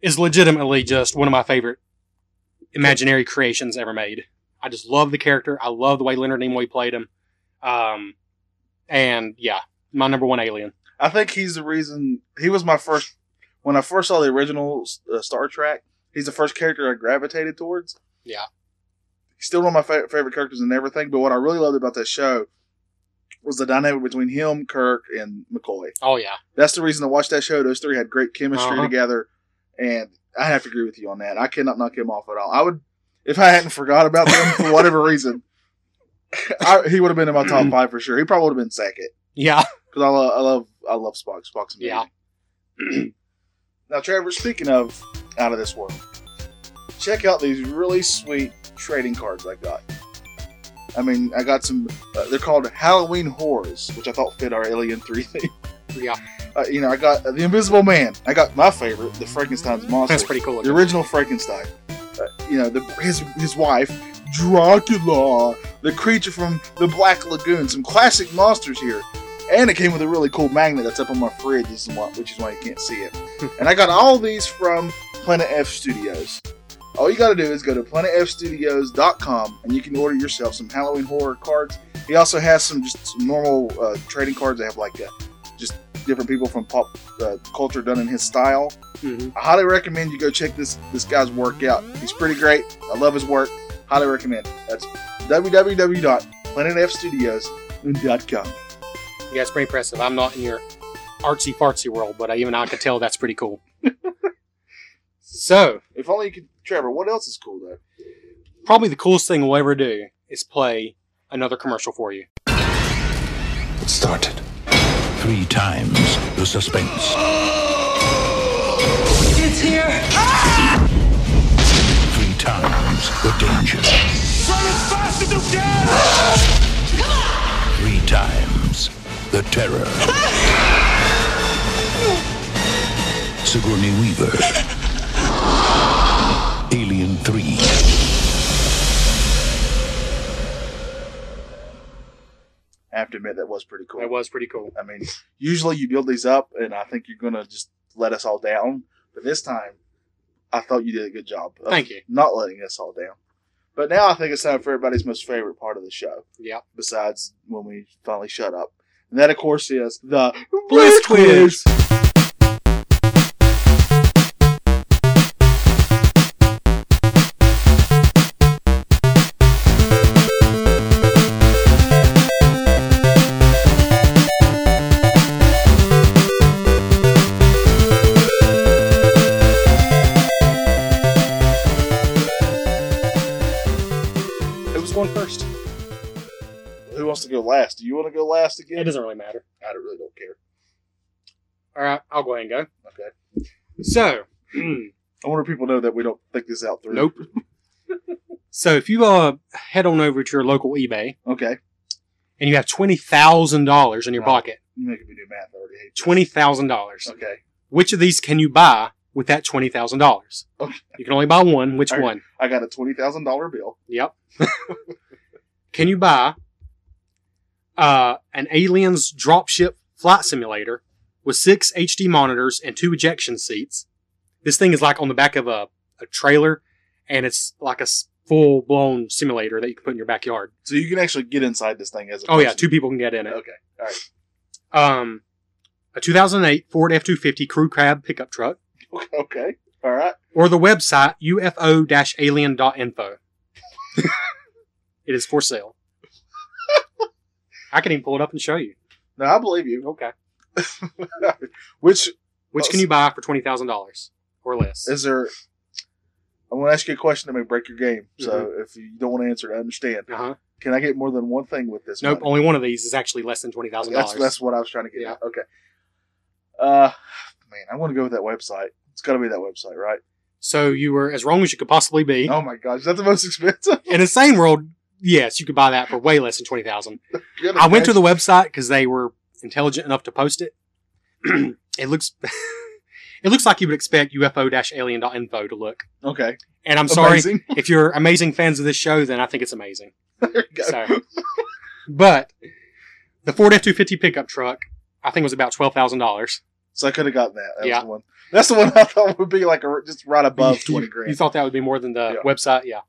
Is legitimately just one of my favorite imaginary creations ever made. I just love the character. I love the way Leonard Nimoy played him. Um, and yeah, my number one alien. I think he's the reason he was my first when I first saw the original uh, Star Trek. He's the first character I gravitated towards. Yeah. Still one of my fa- favorite characters and everything. But what I really loved about that show was the dynamic between him, Kirk, and McCoy. Oh yeah, That's the reason I watched that show. Those three had great chemistry Uh-huh. together, and I have to agree with you on that. I cannot knock him off at all. I would, if I hadn't forgot about them for whatever reason, I, he would have been in my top five for sure. He probably would have been second yeah, because I love, I love, I love Spock. Spock's amazing. Yeah. now, Trevor, speaking of out of this world, check out these really sweet trading cards I got. I mean, I got some. Uh, they're called Halloween horrors, which I thought fit our Alien Three theme. yeah. Uh, you know, I got uh, the Invisible Man. I got my favorite, the Frankenstein's monster, That's pretty cool. the original Frankenstein. Uh, you know, the, his his wife, Dracula, the creature from the Black Lagoon. Some classic monsters here, and it came with a really cool magnet that's up on my fridge, this is why- which is why you can't see it. and I got all these from Planet F Studios. All you got to do is go to planetfstudios.com and you can order yourself some Halloween horror cards. He also has some just some normal uh, trading cards that have like uh, just different people from pop uh, culture done in his style. hmm I highly recommend you go check this this guy's work out. He's pretty great. I love his work. Highly recommend. That's www.planetfstudios.com. Yeah, it's pretty impressive. I'm not in your artsy fartsy world, but even I can tell that's pretty cool. so, If only you could, Trevor. What else is cool though? probably the coolest thing we'll ever do is play another commercial for you. It started. Three times the suspense. It's here! Three times the danger. Run as fast as you can! Three times the terror. Sigourney Weaver. Alien 3. I have to admit that was pretty cool. That was pretty cool. I mean, usually you build these up, and I think you're gonna just let us all down. But this time, I thought you did a good job. of Thank you. Not letting us all down. But now I think it's time for everybody's most favorite part of the show. Yeah. Besides when we finally shut up, and that of course is the Bliss quiz. Who last again? It doesn't really matter. I don't- really don't care. All right, I'll go ahead and go. Okay. So, I wonder if people know that we don't think this out through. nope. so if you uh head on over to your local eBay Okay. and you have twenty thousand dollars in your pocket, You making me do math. Already twenty thousand dollars. Okay. Which of these can you buy with that twenty thousand dollars? Okay. You can only buy one. Which right. one? I got a twenty thousand dollar bill. Yep. can you buy uh, an Aliens dropship flight simulator with six HD monitors and two ejection seats? This thing is like on the back of a, a trailer, and it's like a full blown simulator that you can put in your backyard. So you can actually get inside this thing as a Oh yeah, two people can get in it. Okay. All right. Um, a 2008 Ford F250 Crew Cab pickup truck, Okay. All right. or the website ufo-alien.info. it is for sale. I can even pull it up and show you. No, I believe you. Okay. Which Which can you buy for twenty thousand dollars or less? is there? I'm going to ask you a question that may break your game. So Mm-hmm. if you don't want to answer, I understand. Uh huh. Can I get more than one thing with this? Nope. money? Only one of these is actually less than twenty thousand That's dollars. that's what I was trying to get. Yeah. At. Okay. Uh, man, I want to go with that website. It's got to be that website, right? So you were as wrong as you could possibly be. Oh my gosh, is that the most expensive? In a sane world, yes, you could buy that for way less than twenty thousand. I went to the website because they were intelligent enough to post it. it looks, it looks like you would expect UFO-alien.info to look. Okay. And I'm sorry Amazing. if you're amazing fans of this show, then I think it's amazing. there you go. So, but the Ford F250 pickup truck, I think was about twelve thousand dollars. So I could have gotten that. That Yeah. was the one. That's the one I thought would be like a, just right above twenty grand. You thought that would be more than the Yeah. website, yeah.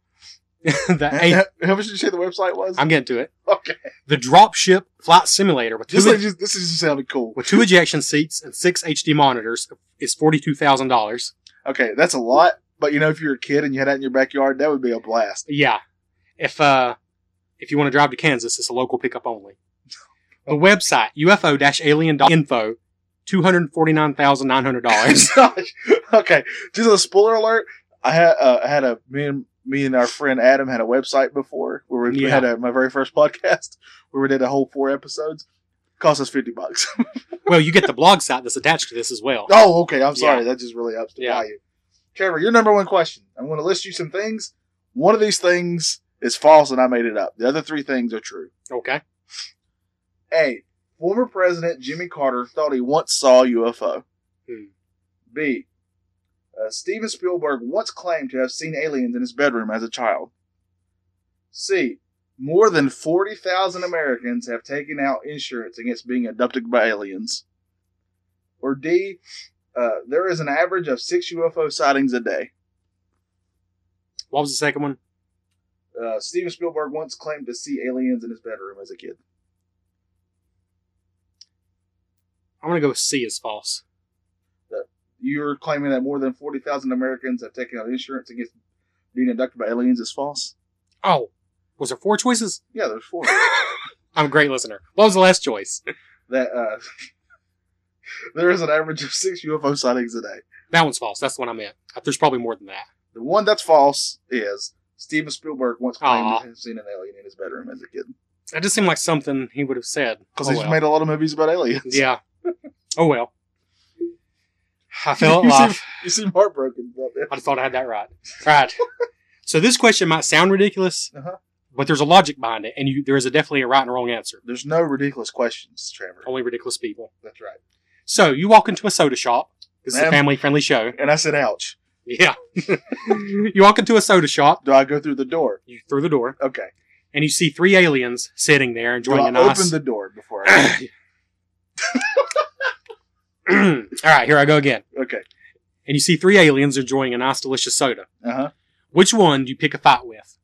the How much did you say the website was? I'm getting to it. okay. The Dropship Flight Simulator with two, This, like, just, this is just sounding cool. with two ejection seats and six HD monitors is forty two thousand dollars. Okay, that's a lot. But you know, if you're a kid and you had that in your backyard, that would be a blast. Yeah. If uh if you want to drive to Kansas, it's a local pickup only. The website, UFO-alien.info, two hundred forty nine thousand nine hundred dollars. Okay, just a spoiler alert. I had uh, I had a me and me and our friend Adam had a website before where we Yeah. had a, my very first podcast where we did a whole four episodes. Cost us fifty bucks. well, you get the blog site that's attached to this as well. oh, okay. I'm sorry. Yeah. That just really ups the Yeah. value. Trevor, your number one question. I'm going to list you some things. One of these things is false, and I made it up. The other three things are true. Okay. A. Former President Jimmy Carter thought he once saw a UFO. Hmm. B. Uh, Steven Spielberg once claimed to have seen aliens in his bedroom as a child. C. More than 40,000 Americans have taken out insurance against being abducted by aliens. Or D. Uh, there is an average of six UFO sightings a day. What was the second one? Uh, Steven Spielberg once claimed to see aliens in his bedroom as a kid. I'm gonna go with C is false. You're claiming that more than 40,000 Americans have taken out insurance against being abducted by aliens is false? Oh. Was there four choices? Yeah, there's four. I'm a great listener. What was the last choice? that uh, there is an average of six UFO sightings a day. That one's false. That's the one I meant. There's probably more than that. The one that's false is Steven Spielberg once claimed Aw. to have seen an alien in his bedroom as a kid. That just seemed like something he would have said. Because Oh, he's well. made a lot of movies about aliens. Yeah. Oh well. I fell you, off. seem, you seem heartbroken. I thought I had that right. Right. so this question might sound ridiculous, Uh-huh. but there's a logic behind it, and you, there is a definitely a right and wrong answer. There's no ridiculous questions, Trevor. Only ridiculous people. That's right. So you walk into a soda shop. This is a family-friendly show. And I said, ouch. Yeah. you walk into a soda shop. Do I go through the door? You through the door, Okay. and you see three aliens sitting there Do enjoying I a nice. open the door before I... All right, here I go again. okay. And you see three aliens enjoying a nice, delicious soda. Uh-huh. Which one do you pick a fight with?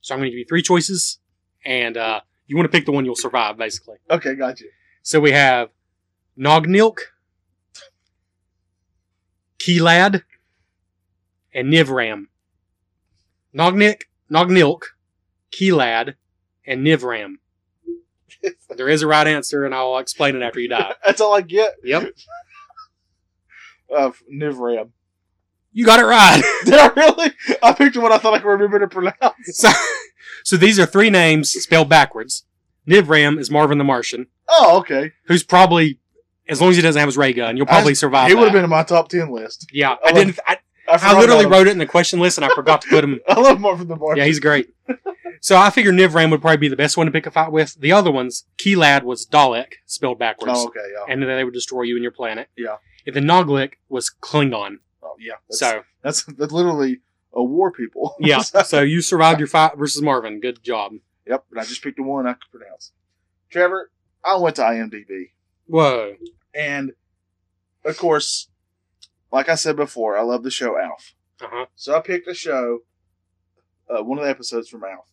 So I'm going to give you three choices, and uh, you want to pick the one you'll survive, basically. Okay, got you. So we have Nognilk, Keylad, and Nivram. Nognik, Nognilk, Keylad, and Nivram. There is a right answer, and I'll explain it after you die. That's all I get. Yep, Uh, Nivram. you got it right. Did I really? I picked what I thought I could remember to pronounce. so, so these are three names spelled backwards. Nivram is Marvin the Martian, Oh, okay. who's probably, as long as he doesn't have his ray gun, you'll probably survive. He would have been in my top ten list. Yeah, I I didn't. I, I, I literally wrote it in the question list, and I forgot to put him. I love Marvin the Martian. Yeah, he's great. So I figured Nivram would probably be the best one to pick a fight with. The other ones, Keylad was Dalek, spelled backwards, Oh, okay. Yeah. and then they would destroy you and your planet. Yeah. And then Noglik was Klingon. oh, yeah. That's, So that's that's literally a war people. yeah, so you survived your fight versus Marvin. Good job. yep. And I just picked the one I could pronounce. Trevor, I went to IMDb, Whoa. and of course, like I said before, I love the show Alf. Uh huh. So I picked a show, uh, one of the episodes from Alf.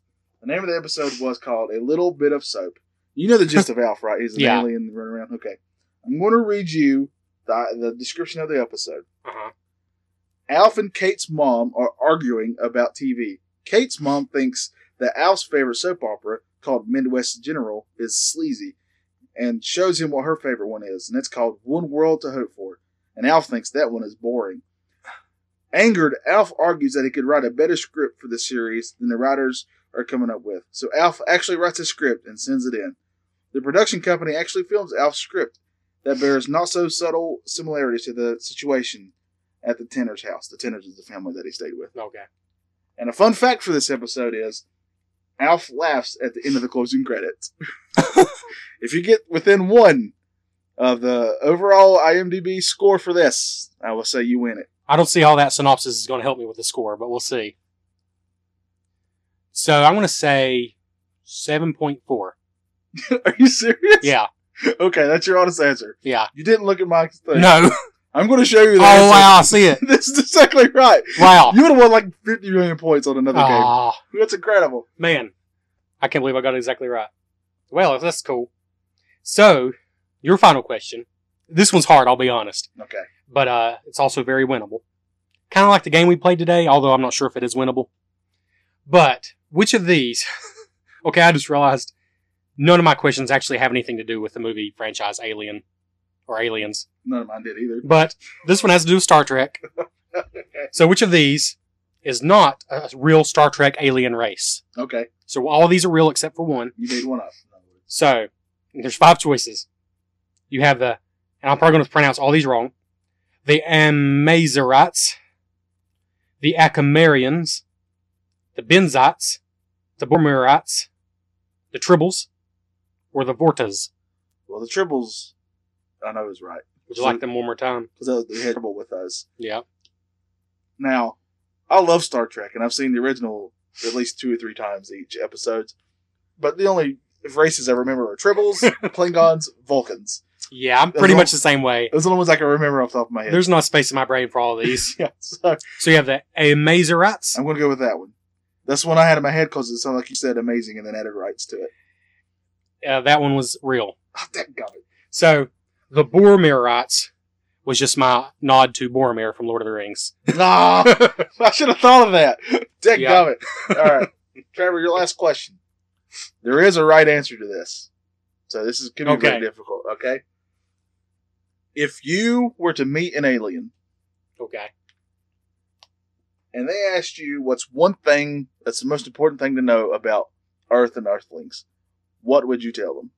The name of the episode was called A Little Bit of Soap. You know the gist of Alf, right? He's an Yeah. alien running around. Okay. I'm going to read you the, the description of the episode. Uh huh. Alf and Kate's mom are arguing about TV. Kate's mom thinks that Alf's favorite soap opera, called Midwest General, is sleazy and shows him what her favorite one is, and it's called One World to Hope For. And Alf thinks that one is boring. Angered, Alf argues that he could write a better script for the series than the writers are coming up with. So Alf actually writes a script and sends it in. The production company actually films Alf's script that bears not so subtle similarities to the situation at the Tanner's house. The Tanners is the family that he stayed with. Okay. And a fun fact for this episode is Alf laughs at the end of the closing credits. if you get within one of the overall IMDb score for this, I will say you win it. I don't see how that synopsis is going to help me with the score, but we'll see. So I'm going to say 7.4. Are you serious? Yeah. Okay, that's your honest answer. Yeah. You didn't look at my thing. No. I'm going to show you Oh that. wow, I see it. this is exactly right. Wow. You would have won like 50 million points on another Ah, game. That's incredible. man, I can't believe I got it exactly right. Well, that's cool. So, your final question. This one's hard, I'll be honest, Okay. but uh, it's also very winnable. Kind of like the game we played today, although I'm not sure if it is winnable. But which of these? okay, I just realized none of my questions actually have anything to do with the movie franchise Alien or Aliens. None of mine did either. But this one has to do with Star Trek. So, which of these is not a real Star Trek alien race? Okay. So, all of these are real except for one. You made one up. in other words. So, there's five choices. You have the, and I'm probably going to pronounce all these wrong the Amazerites, the Acamarians, the Benzites, the Boromirites, the Tribbles, or the Vortas. Well, the Tribbles, I know is right. Would you like them one more time? Because they had trouble with us. Yeah. Now, I love Star Trek, and I've seen the original at least two or three times each episodes. But the only races I remember are Tribbles, Klingons, Vulcans. Yeah, I'm pretty much the same way. Those are the ones I can remember off the top of my head. There's not space in my brain for all of these. yeah, so so you have the Amazerites. I'm going to go with that one. That's the one I had in my head because it sounded like you said amazing and then added rights to it. Uh, that one was real. Oh, that got it. So the Boromirites was just my nod to Boromir from Lord of the Rings. Nah, I should have thought of that. Dick Yeah. it. All right, Trevor, your last question. There is a right answer to this, so this is going to be very difficult. Okay. If you were to meet an alien Okay. And they asked you what's one thing that's the most important thing to know about Earth and Earthlings, what would you tell them?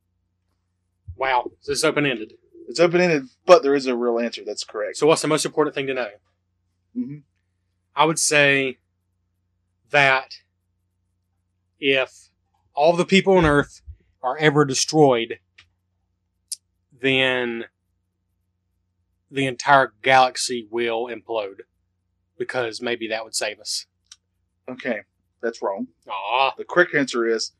Wow. So this is open ended. It's open ended, but there is a real answer that's correct. So what's the most important thing to know? hmm I would say that if all the people on Earth are ever destroyed, then the entire galaxy will implode. Because maybe that would save us. Okay, that's wrong. Aw. The correct answer is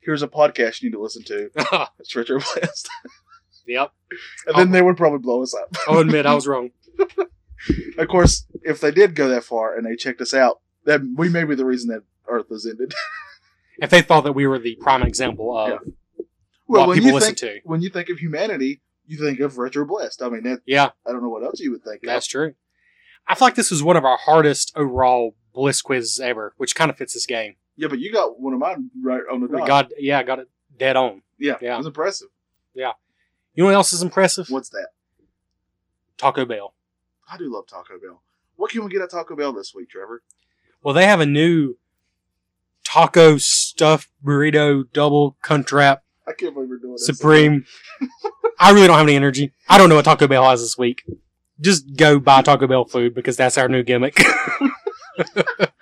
here's a podcast you need to listen to. It's Retro Bliss. yep. and then they would probably blow us up. I'll admit I was wrong. Of course, if they did go that far and they checked us out, then we may be the reason that Earth was ended. If they thought that we were the prime example of Yeah. What what people listen think, to. when you think of humanity, you think of Retro Bliss. I mean, that, Yeah, I don't know what else you would think. that's true. I feel like this was one of our hardest overall bliss quizzes ever, which kind of fits this game. Yeah, but you got one of mine right on the dot. got yeah, I got it dead on. yeah, yeah. it was impressive. Yeah, you know what else is impressive? What's that? Taco Bell. I do love Taco Bell. What can we get at Taco Bell this week, Trevor? Well, they have a new taco stuffed burrito double crunchwrap I can't believe we're doing this. supreme. I really don't have any energy. I don't know what Taco Bell has this week. Just go buy Taco Bell food because that's our new gimmick.